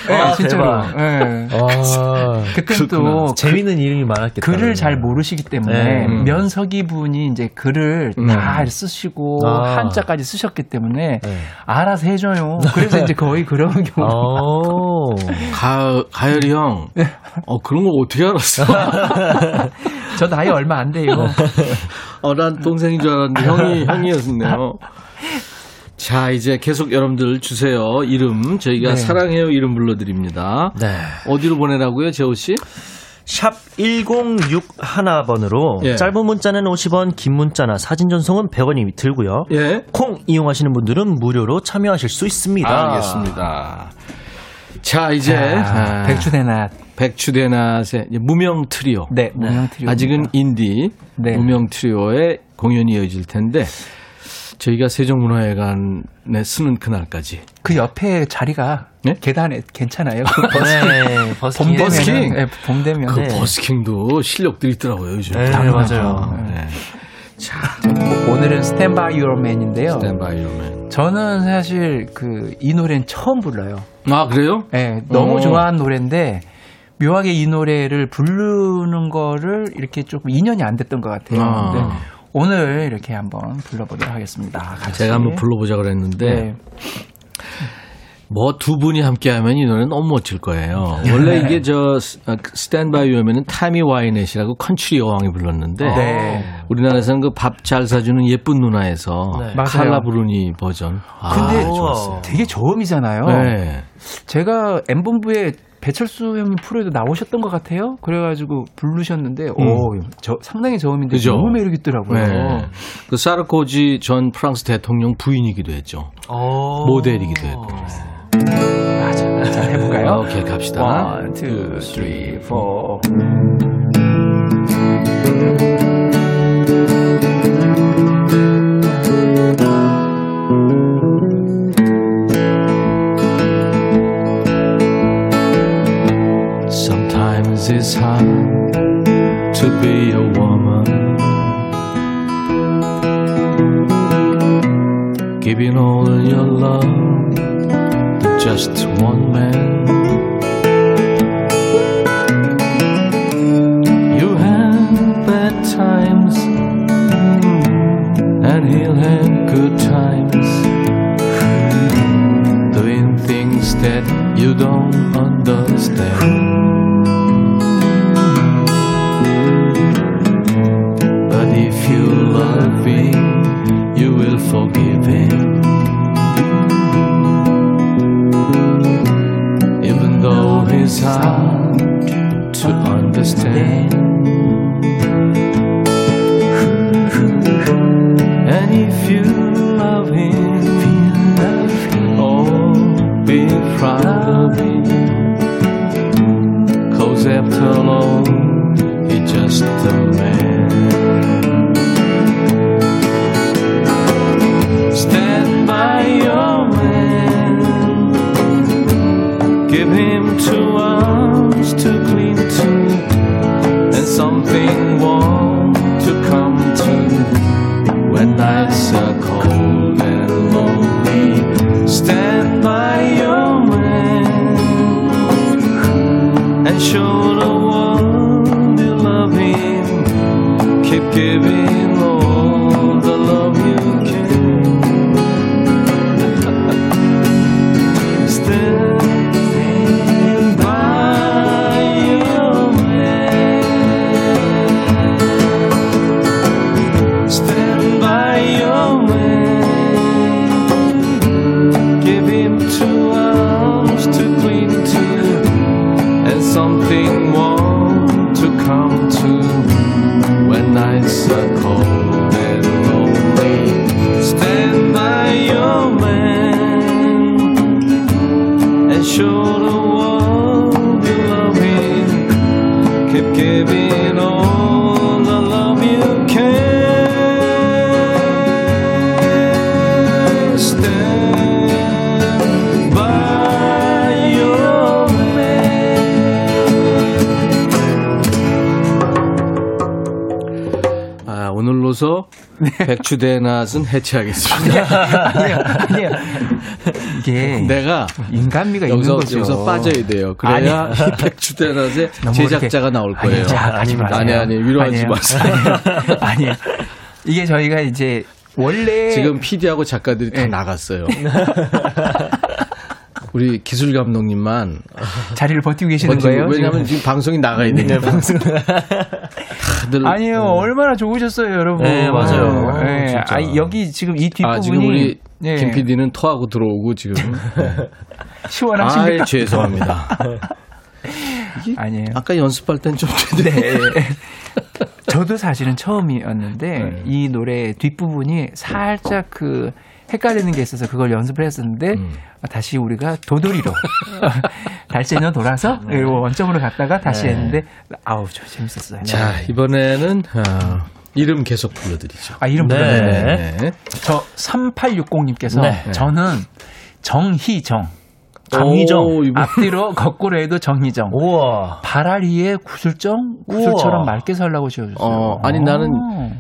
네, 아, 진짜로. 네. 아, 그때는 또 재밌는 이름이 많았겠다. 글을 잘 모르시기 때문에 네. 음. 면석이 분이 이제 글을 음. 다 쓰시고 아. 한자까지 쓰셨기 때문에 네. 알아서 해줘요. 그래서 이제 거의 그런 경우. 오. 가, 가열이 형. 어, 그런 거 어떻게 알았어? 저 나이 얼마 안 돼요. 어, 난 동생인 줄 알았는데 형이, 형이었네요. 자, 이제 계속 여러분들 주세요. 이름. 저희가 네. 사랑해요 이름 불러드립니다. 네. 어디로 보내라고요, 재호 씨? 샵 1061번으로 예. 짧은 문자는 50원, 긴 문자나 사진 전송은 100원이 들고요. 예. 콩 이용하시는 분들은 무료로 참여하실 수 있습니다. 알겠습니다. 자, 이제. 아, 아, 백추대낮. 백추대낮의 무명 트리오. 네, 무명 트리오. 아직은 인디 네. 무명 트리오의 공연이 이어질 텐데 저희가 세종문화회관에 서는 그날까지 그 옆에 자리가 네? 계단에 괜찮아요. 네, 봄 버스킹. 되면 버스킹. 네, 봄 되면 그 네. 버스킹도 실력들이 있더라고요 요즘. 네, 맞아요. 네. 자, 오늘은 Stand by Your Man인데요. Stand by Your Man. 저는 사실 그 이 노래는 처음 불러요. 아 그래요? 네, 너무 어. 좋아하는 노래인데 묘하게 이 노래를 부르는 거를 이렇게 조금 인연이 안 됐던 것 같아요. 아. 오늘 이렇게 한번 불러보도록 하겠습니다. 같이. 제가 한번 불러보자 그랬는데 네. 뭐두 분이 함께하면 이 노래는 너무 멋질 거예요. 원래 이게 저 스탠바이 유어맨은 타미 와이넷이라고 컨츄리 여왕이 불렀는데 네. 우리나라에서는 그 밥 잘 사주는 예쁜 누나에서 네. 칼라 브루니 버전. 아, 근데 좋았어요. 되게 저음이잖아요. 네. 제가 엠본부에 배철수 형님 프로에도 나오셨던 것 같아요. 그래가지고 부르셨는데, 어, 음. 오, 저, 상당히 저음인데 그죠? 너무 매력 있더라고요. 네. 그 사르코지 전 프랑스 대통령 부인이기도 했죠. 오. 모델이기도 했고. 네. 맞아, 맞아. 해볼까요? 오케이, 갑시다. 1, 2, 3, 4. It's hard to be a woman. Giving all your love to just one man. You have bad times, mm, and he'll have good times. Doing things that you don't understand. If you love him, you will forgive him. Even though he's hard to understand. And if you love him, oh, be proud of him. Cause after all, he's just a man. 백추대낮은 해체하겠습니다. 아니에요, 아니에요. 이게 내가 인간미가 있는 여기서, 거죠. 여기서 빠져야 돼요. 그래야 너무 제작자가 나올 거예요. 아니. 아니, 아니, 위로하지. 마세요. 아니에요. 이게 저희가 이제 원래 지금 PD하고 작가들이 다 네. 나갔어요. 우리 기술 감독님만 자리를 버티고 계시는 버티고, 거예요? 왜냐하면 지금? 지금 방송이 나가야 되니까. 다들 아니에요. 음. 얼마나 좋으셨어요, 여러분. 네, 맞아요. 네. 진짜. 아니, 여기 지금 이 뒷부분이 아, 지금 우리 예, 김 PD는 토하고 들어오고 지금. 시원하십니까? 아, 죄송합니다. 아니에요. 아까 연습할 땐 좀. 네. 저도 사실은 처음이었는데 네. 이 노래 뒷부분이 살짝 그 헷갈리는 게 있어서 그걸 연습을 했었는데 음. 다시 우리가 도돌이로 달세년 돌아서 네. 원점으로 갔다가 다시 했는데 아우 저 재밌었어요. 자, 이번에는, 어, 이름 계속 불러드리죠. 아 이름 네. 불러주네. 네. 저 3860님께서 네. 저는 정희정 정희정. 오, 앞뒤로 거꾸로 해도 정희정 우와. 발아리의 구슬정 구슬처럼 우와. 맑게 살라고 지어줬어요. 어, 아니, 나는 오.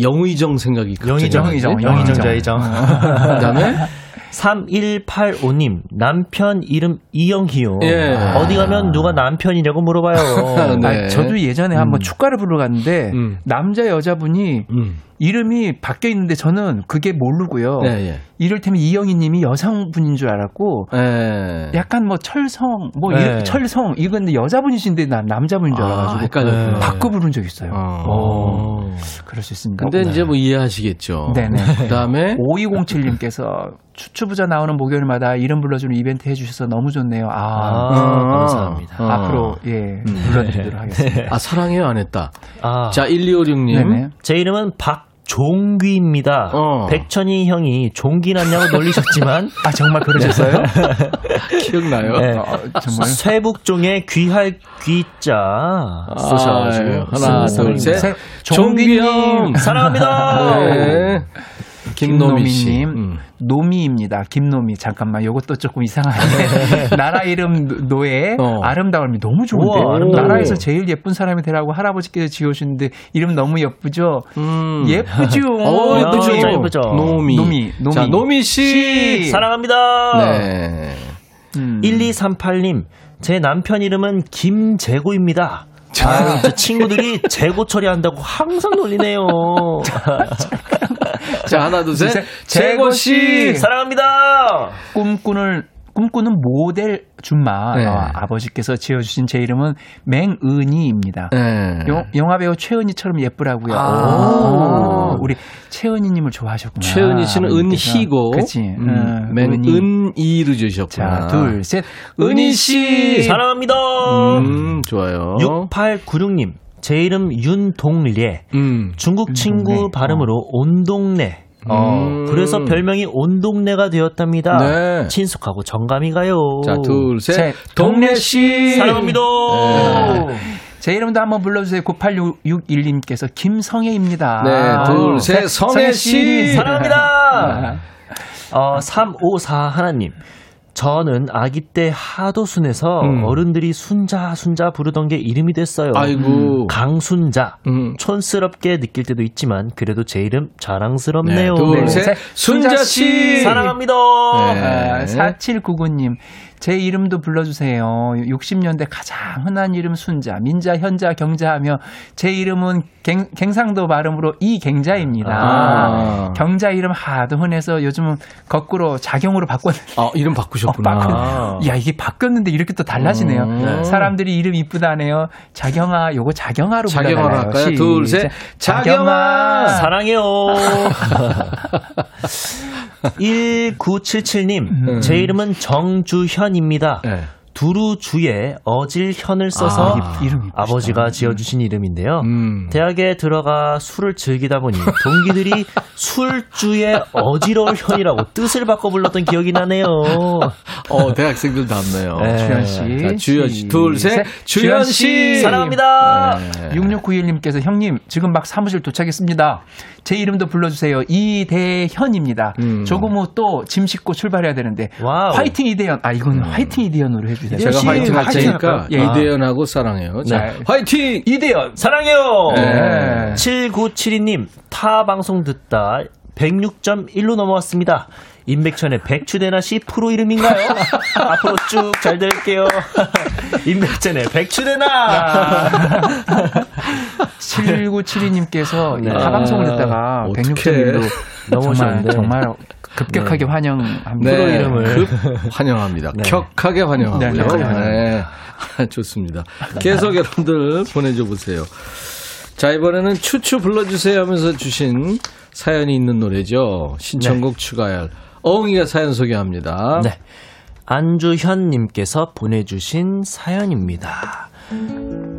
영의정 생각이 영의정? 영의정, 영희정, 영희정. 저희정. 그다음에 3185님, 남편 이름 이영희요. 예. 어디 가면 누가 남편이냐고 물어봐요. 네. 아, 저도 예전에 한번 축가를 부르러 갔는데 음. 남자 여자분이 음. 이름이 바뀌어 있는데 저는 그게 모르고요. 네, 예. 이를테면 이영희 님이 여성분인 줄 알았고 예. 약간 뭐 철성 뭐 네. 이렇게 철성 이건 근데 여자분이신데 난 남자분인 줄 아, 알아가지고 헷갈렸구나. 바꿔 부른 적 있어요. 어. 오, 그럴 수 있습니다. 근데 이제 뭐 이해하시겠죠. 네네. 그 다음에 5207님께서 추추부자 나오는 목요일마다 이름 불러주는 이벤트 해주셔서 너무 좋네요. 아, 아, 감사합니다. 어. 앞으로 예 불러드리도록 하겠습니다. 아 사랑해요 안 했다. 아, 자 1256님. 네네. 제 이름은 박 종귀입니다. 어. 백천이 형이 종기 났냐고 놀리셨지만 아 정말 그러셨어요? 기억나요? 네. 어, 정말 쇠북종의 귀할 귀자 쏘셔가지고 아유, 하나 쓰는 둘 셋. 사람입니다. 종기 형 음, 사랑합니다. 네. 김노미 씨. 김노미 님 음. 노미입니다. 김노미 잠깐만 요것도 조금 이상하네. 나라 이름 노- 노예 어. 아름다울 미 너무 좋은데 우와. 나라에서 제일 예쁜 사람이 되라고 할아버지께서 지어주는데 이름 너무 예쁘죠. 음. 예쁘죠. 어, 야, 예쁘죠. 예쁘죠. 노미. 노미, 노미. 자, 노미 씨. 사랑합니다. 네. 음. 1238님, 제 남편 이름은 김재고입니다. 아, 저 친구들이 재고 처리한다고 항상 놀리네요. 자, 하나, 둘, 셋. 셋. 재고 씨. 사랑합니다. 꿈꾸는 꿈꾸는 모델 준마 네. 어, 아버지께서 지어주신 제 이름은 맹은희입니다. 네. 영, 영화 배우 최은희처럼 예쁘라고요. 아. 오, 우리 최은희님을 좋아하셨구나. 최은희 씨는 아버님께서. 은희고. 그치. 음, 음, 맨 은희. 은이로 주셨구나. 자, 둘, 셋. 은희 씨. 사랑합니다. 음, 좋아요. 6896님, 제 이름 윤동례. 음. 중국 친구 윤동래. 발음으로 온동네. 어, 음. 그래서 별명이 온동네가 되었답니다. 네. 친숙하고 정감이 가요. 자, 둘, 셋. 셋. 동래 씨. 사랑합니다. 네. 제 이름도 한번 불러주세요. 9861님께서 김성혜입니다. 네, 둘, 셋. 성혜 씨. 사랑합니다. 어, 354 하나님. 저는 아기 때 하도 순해서 음. 어른들이 순자 순자 부르던 게 이름이 됐어요. 아이고. 강순자. 음. 촌스럽게 느낄 때도 있지만 그래도 제 이름 자랑스럽네요. 네, 둘, 네, 셋. 셋. 순자 씨. 사랑합니다. 네. 아, 4799님, 제 이름도 불러주세요. 60년대 가장 흔한 이름 순자, 민자, 현자, 경자하며 제 이름은 갱, 갱상도 발음으로 이갱자입니다. 아. 경자 이름 하도 흔해서 요즘은 거꾸로 자경으로 바꿨는데 아, 이름 바꾸셨구나. 어, 바꾼- 야 이게 바뀌었는데 이렇게 또 달라지네요. 음. 사람들이 이름 이쁘다네요. 자경아, 요거 자경아로 자경아로 불러달라요. 할까요? 시작. 둘, 셋. 자경아. 사랑해요. 1977님, 제 이름은 정주현입니다. 네. 두루주에 어질현을 써서 아, 이- 이름 이쁘시다. 아버지가 지어주신 이름인데요. 음. 대학에 들어가 술을 즐기다 보니 동기들이 술주의 어지러울 현이라고 뜻을 바꿔 불렀던 기억이 나네요. 어, 대학생들 닮네요. 네. 주현 씨. 자, 주현 씨. 둘, 셋. 셋. 주현 씨. 사랑합니다. 네. 6691님께서 형님 지금 막 사무실 도착했습니다. 제 이름도 불러주세요. 이대현입니다. 음. 조금 후 또 짐 싣고 출발해야 되는데 와우. 화이팅 이대현. 아 이건 화이팅 이대현으로 해주 세요. 제가 씨, 화이팅 할 테니까? 예. 이대현하고 사랑해요. 자, 네. 화이팅! 이대현. 사랑해요. 네. 7972님, 타 방송 듣다 106.1로 넘어왔습니다. 임백천의 백추대나 씨 프로 이름인가요? 앞으로 쭉잘 들을게요. 임백천의 백추대나! 7972님께서 네. 타방송을 듣다가 어떡해. 106.1로 정말, 넘어오셨는데. 정말 급격하게 환영합니다. 네, 프로 이름을. 급 환영합니다. 네. 격하게 환영하고요. 네, 격하게 네. 좋습니다. 계속 여러분들 보내줘 보세요. 자, 이번에는 추추 불러주세요 하면서 주신 사연이 있는 노래죠. 신청곡 추가열. 어흥이가 사연 소개합니다. 네. 안주현님께서 보내주신 사연입니다.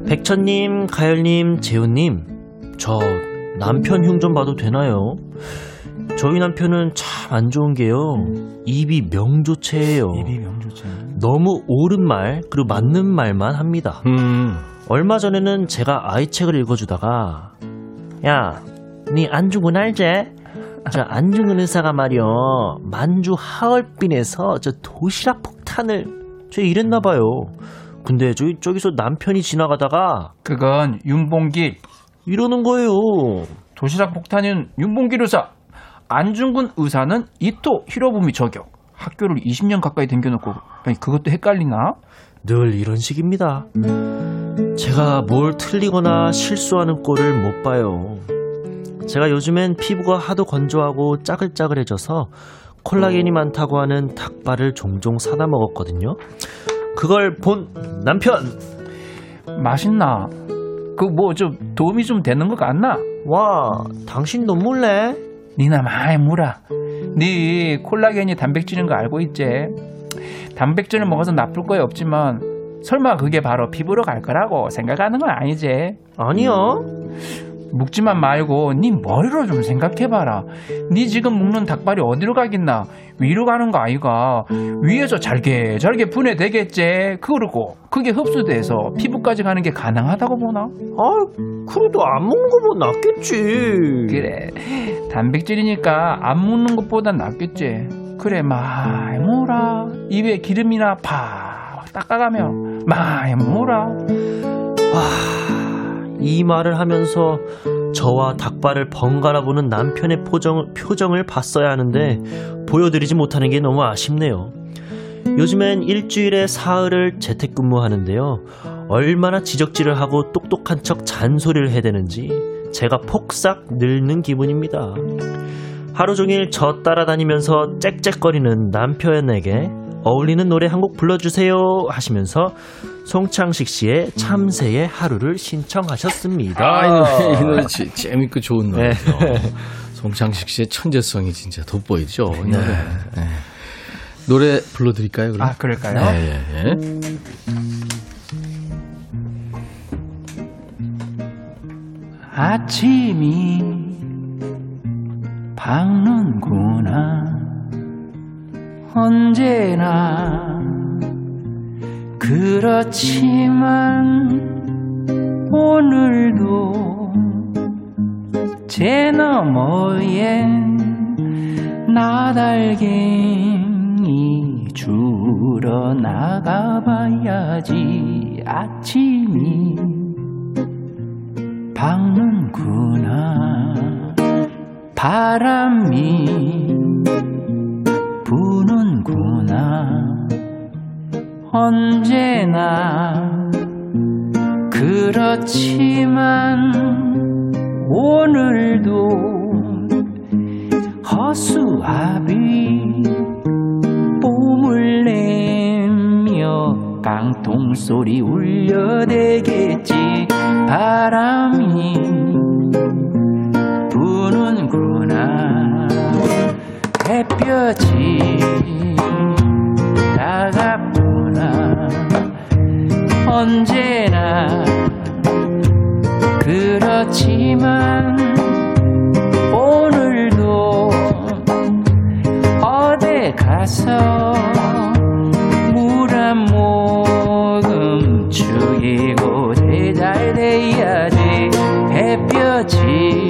백천님, 가열님, 재훈님, 저 남편 흉 좀 봐도 되나요? 저희 남편은 참 안 좋은 게요. 입이 명조체예요. 입이 명조체. 너무 옳은 말, 그리고 맞는 말만 합니다. 음. 얼마 전에는 제가 아이 책을 읽어주다가 야, 니 안중근 알제? 저 안중근 의사가 말이여 만주 하얼빈에서 저 도시락 폭탄을 저 이랬나 봐요. 근데 저기 저기서 남편이 지나가다가 그건 윤봉길. 이러는 거예요. 도시락 폭탄은 윤봉길 의사. 안중근 의사는 이토 히로부미 저격. 학교를 20년 가까이 댕겨놓고 아니 그것도 헷갈리나? 늘 이런 식입니다. 제가 뭘 틀리거나 실수하는 꼴을 못 봐요. 제가 요즘엔 피부가 하도 건조하고 짜글짜글해져서 콜라겐이 많다고 하는 닭발을 종종 사다 먹었거든요. 그걸 본 남편! 맛있나? 그 뭐 좀 도움이 좀 되는 것 같나? 와, 당신도 몰래? 니나 많이 물어. 니 콜라겐이 단백질인 거 알고 있지? 단백질을 먹어서 나쁠 거야 없지만 설마 그게 바로 피부로 갈 거라고 생각하는 건 아니지? 아니야. 묵지만 말고 니 머리로 좀 생각해봐라. 니 지금 먹는 닭발이 어디로 가겠나? 위로 가는 거 아이가? 위에서 잘게 잘게 분해되겠지? 그러고 그게 흡수돼서 피부까지 가는 게 가능하다고 보나? 아, 그래도 안 먹는 거보다 낫겠지. 그래 단백질이니까 안 먹는 것보단 낫겠지 그래 많이 먹어라 입에 기름이나 팍 닦아가며 많이 먹어라 이 말을 하면서 저와 닭발을 번갈아 보는 남편의 표정, 표정을 봤어야 하는데 보여드리지 못하는 게 너무 아쉽네요. 요즘엔 일주일에 사흘을 재택근무하는데요. 얼마나 지적질을 하고 똑똑한 척 잔소리를 해야 되는지 제가 폭삭 늙는 기분입니다. 하루 종일 저 따라다니면서 짹짹거리는 남편에게 어울리는 노래 한 곡 불러주세요 하시면서 송창식 씨의 참새의 하루를 신청하셨습니다. 아, 이 노래, 이 노래 지- 재밌고 좋은 노래죠. 네. 송창식 씨의 천재성이 진짜 돋보이죠. 이 노래. 네. 노래 불러드릴까요? 그럼? 아 그럴까요? 네, 예, 예. 아침이 밝는구나 언제나 그렇지만 오늘도 제 너머엔 나달갱이 주러 나가봐야지 아침이 밝는구나. 바람이 부는구나. 언제나 그렇지만 오늘도 허수아비 뽐을 내며 깡통소리 울려대겠지. 바람이 햇볕이 따갑구나 언제나 그렇지만 오늘도 어디 가서 물 한 모금 죽이고 제잘돼야지. 햇볕이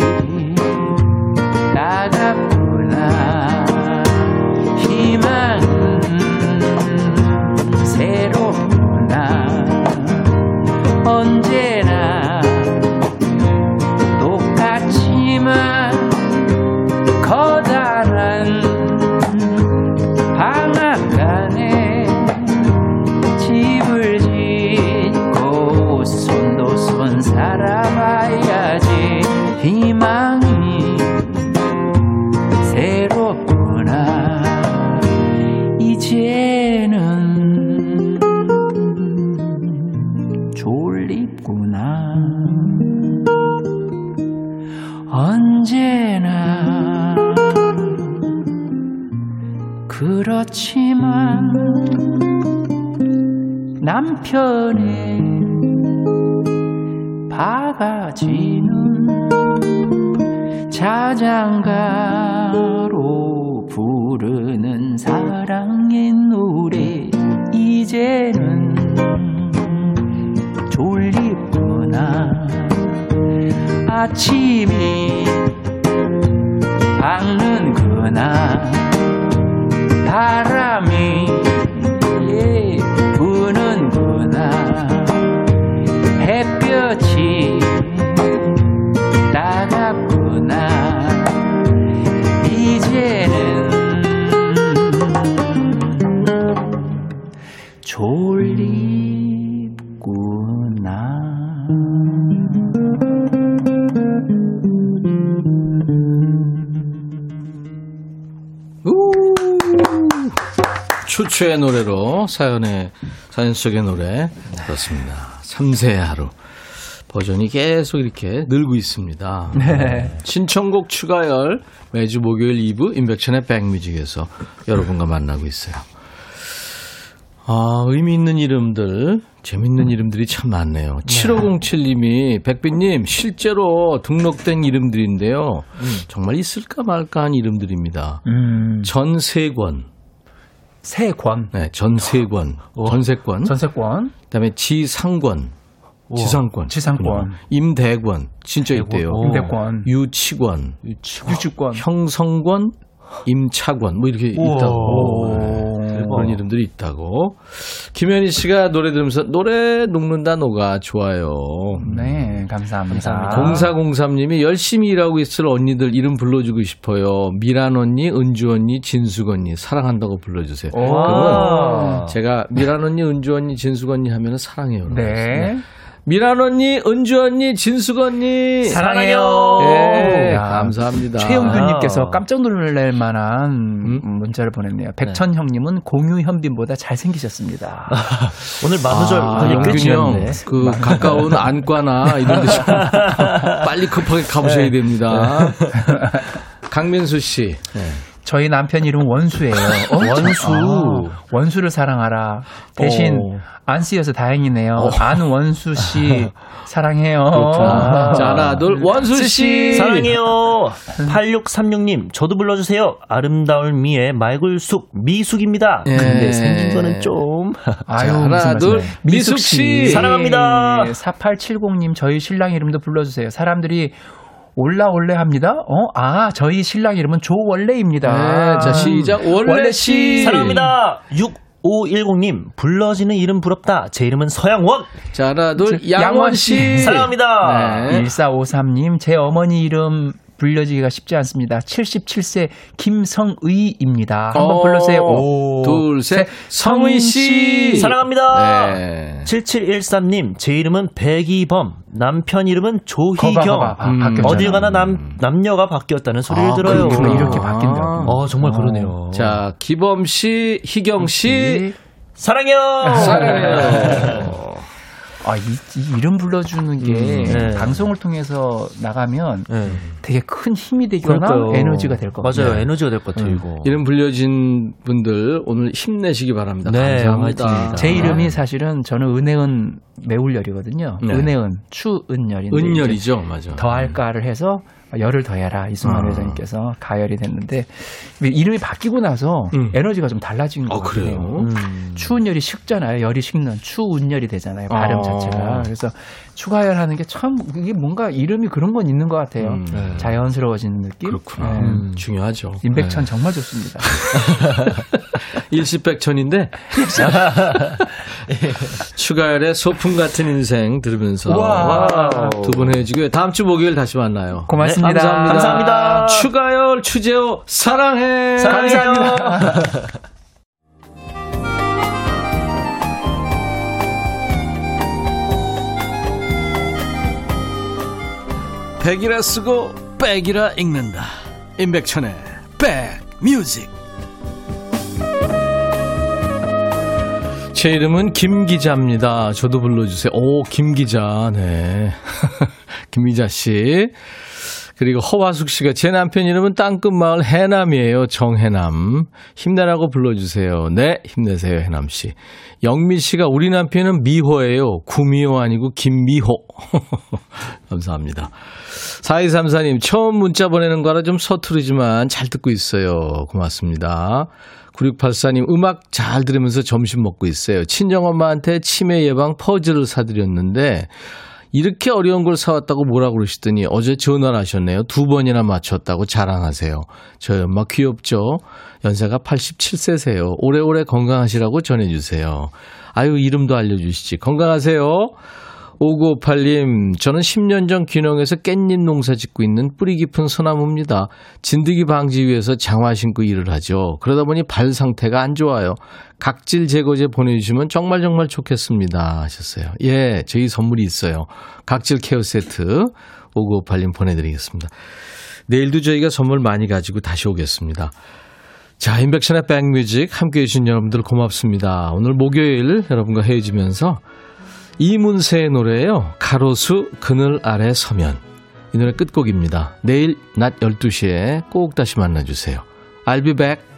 사연의 사연 속의 노래 그렇습니다. 3세 하루 버전이 계속 이렇게 늘고 있습니다. 네. 신청곡 추가열 매주 목요일 2부 인백천의 백뮤직에서 여러분과 만나고 있어요. 아, 의미 있는 이름들, 재밌는 이름들이 참 많네요. 7507님이 백빈님 실제로 등록된 이름들인데요. 정말 있을까 말까 한 이름들입니다. 음, 전세권, 세권, 네, 전세권, 전세권, 전세권, 그다음에 지상권, 지상권, 지상권. 임대권, 진짜 있대요. 임대권, 유치권, 유치권. 형성권, 임차권 뭐 이렇게 있다고. 네, 그런 이름들이 있다고. 김현희 씨가 노래 들으면서 노래 녹는다 노가 좋아요. 네, 감사합니다. 0403님이 열심히 일하고 있을 언니들 이름 불러주고 싶어요. 미란 언니, 은주 언니, 진숙 언니 사랑한다고 불러주세요. 그러면 제가 미란 언니, 은주 언니, 진숙 언니 하면 사랑해요. 네. 미란 언니, 은주 언니, 진숙 언니 사랑해요. 네, 야, 감사합니다. 최영균님께서 깜짝 놀랄 만한 음? 문자를 보냈네요. 백천 형님은 공유 현빈보다 잘생기셨습니다. 오늘 만우절 아, 아, 영균이 형. 그 가까운 안과나 이런 데 좀 빨리 급하게 가보셔야 됩니다. 강민수 씨. 저희 남편 이름 원수예요. 어, 원수. 아, 원수를 사랑하라. 대신 어. 안 쓰여서 다행이네요. 안원수 씨 사랑해요. 아, 자, 하나, 둘, 원수 씨. 사랑해요. 8636님, 저도 불러주세요. 아름다울 미의 말굴숙 미숙입니다. 예. 근데 생긴 거는 좀. 아유, 자, 하나, 둘. 미숙 씨. 사랑합니다. 4870님, 저희 신랑 이름도 불러주세요. 사람들이 올라 올래 합니다. 어? 아, 저희 신랑 이름은 조원래입니다. 네, 자, 시작. 원래 씨. 사랑합니다. 6510님, 불러지는 이름 부럽다. 제 이름은 서양원. 자, 하나, 둘, 저, 양원. 씨. 사랑합니다. 네. 1453님, 제 어머니 이름 불려지기가 쉽지 않습니다. 77세 김성의입니다. 한번 어, 불러주세요. 오. 둘, 셋. 성의 씨. 사랑합니다. 네. 7713님, 제 이름은 백이범. 남편 이름은 조희경. 거봐, 거봐. 음. 바뀌었잖아. 어딜 가나 남, 남녀가 바뀌었다는 소리를 아, 들어요. 그렇구나. 이렇게 바뀐다고. 어, 정말 그러네요. 자, 기범 씨, 희경 씨. 사랑해요. 사랑해요. 아, 이, 이 이름 불러주는 게 음, 네. 방송을 통해서 나가면 네. 되게 큰 힘이 되거나 그러니까요. 에너지가 될 것 같아요. 맞아요. 에너지가 될 것 같아요, 이거. 이름 불려진 분들 오늘 힘내시기 바랍니다. 네, 감사합니다. 화이팅입니다. 제 이름이 사실은 저는 은혜은 매울열이거든요. 네. 은혜은 추은열인데 은열이죠, 맞아. 이제 더할까를 해서 열을 더해라 이승만 아. 회장님께서 가열이 됐는데 이름이 바뀌고 나서 음. 에너지가 좀 달라진 것 어, 같아요. 음. 추운 열이 식잖아요. 열이 식는 추운 열이 되잖아요. 발음 어. 자체가. 그래서 추가열 하는 게 참 이게 뭔가 이름이 그런 건 있는 것 같아요. 음, 네. 자연스러워지는 느낌. 그렇구나. 네. 음, 중요하죠. 임백천 정말 좋습니다. 일시백천인데 추가열의 소풍 같은 인생 들으면서. 두분 헤어지고요. 다음 주 목요일 다시 만나요. 고맙습니다. 네, 감사합니다. 감사합니다. 추가열, 추재호 사랑해. 감사합니다. 백이라 쓰고 백이라 읽는다 임백천의 백뮤직 제 이름은 김 기자입니다. 저도 불러주세요. 오, 김 기자, 네. 김 기자 씨. 그리고 허화숙 씨가 제 남편 이름은 땅끝마을 해남이에요. 정해남. 힘내라고 불러주세요. 네, 힘내세요, 해남 씨. 영미 씨가 우리 남편은 미호예요. 구미호 아니고 김미호. 감사합니다. 4234님, 처음 문자 보내는 거라 좀 서투르지만 잘 듣고 있어요. 고맙습니다. 9684님, 음악 잘 들으면서 점심 먹고 있어요. 친정엄마한테 치매 예방 퍼즐을 사드렸는데, 이렇게 어려운 걸 사왔다고 뭐라 그러시더니 어제 전화를 하셨네요. 두 번이나 맞췄다고 자랑하세요. 저희 엄마 귀엽죠? 연세가 87세세요. 오래오래 건강하시라고 전해주세요. 아유, 이름도 알려주시지. 건강하세요. 5958님, 저는 10년 전 귀농에서 깻잎 농사 짓고 있는 뿌리 깊은 소나무입니다. 진드기 방지 위해서 장화 신고 일을 하죠. 그러다 보니 발 상태가 안 좋아요. 각질 제거제 보내주시면 정말 정말 좋겠습니다. 하셨어요. 예, 저희 선물이 있어요. 각질 케어 세트 5958님 보내드리겠습니다. 내일도 저희가 선물 많이 가지고 다시 오겠습니다. 자, 인백션의 백뮤직 함께 해 주신 여러분들 고맙습니다. 오늘 목요일 여러분과 헤어지면서 이문세의 노래예요. 가로수 그늘 아래 서면. 이 노래 끝곡입니다. 내일 낮 12시에 꼭 다시 만나주세요. I'll be back.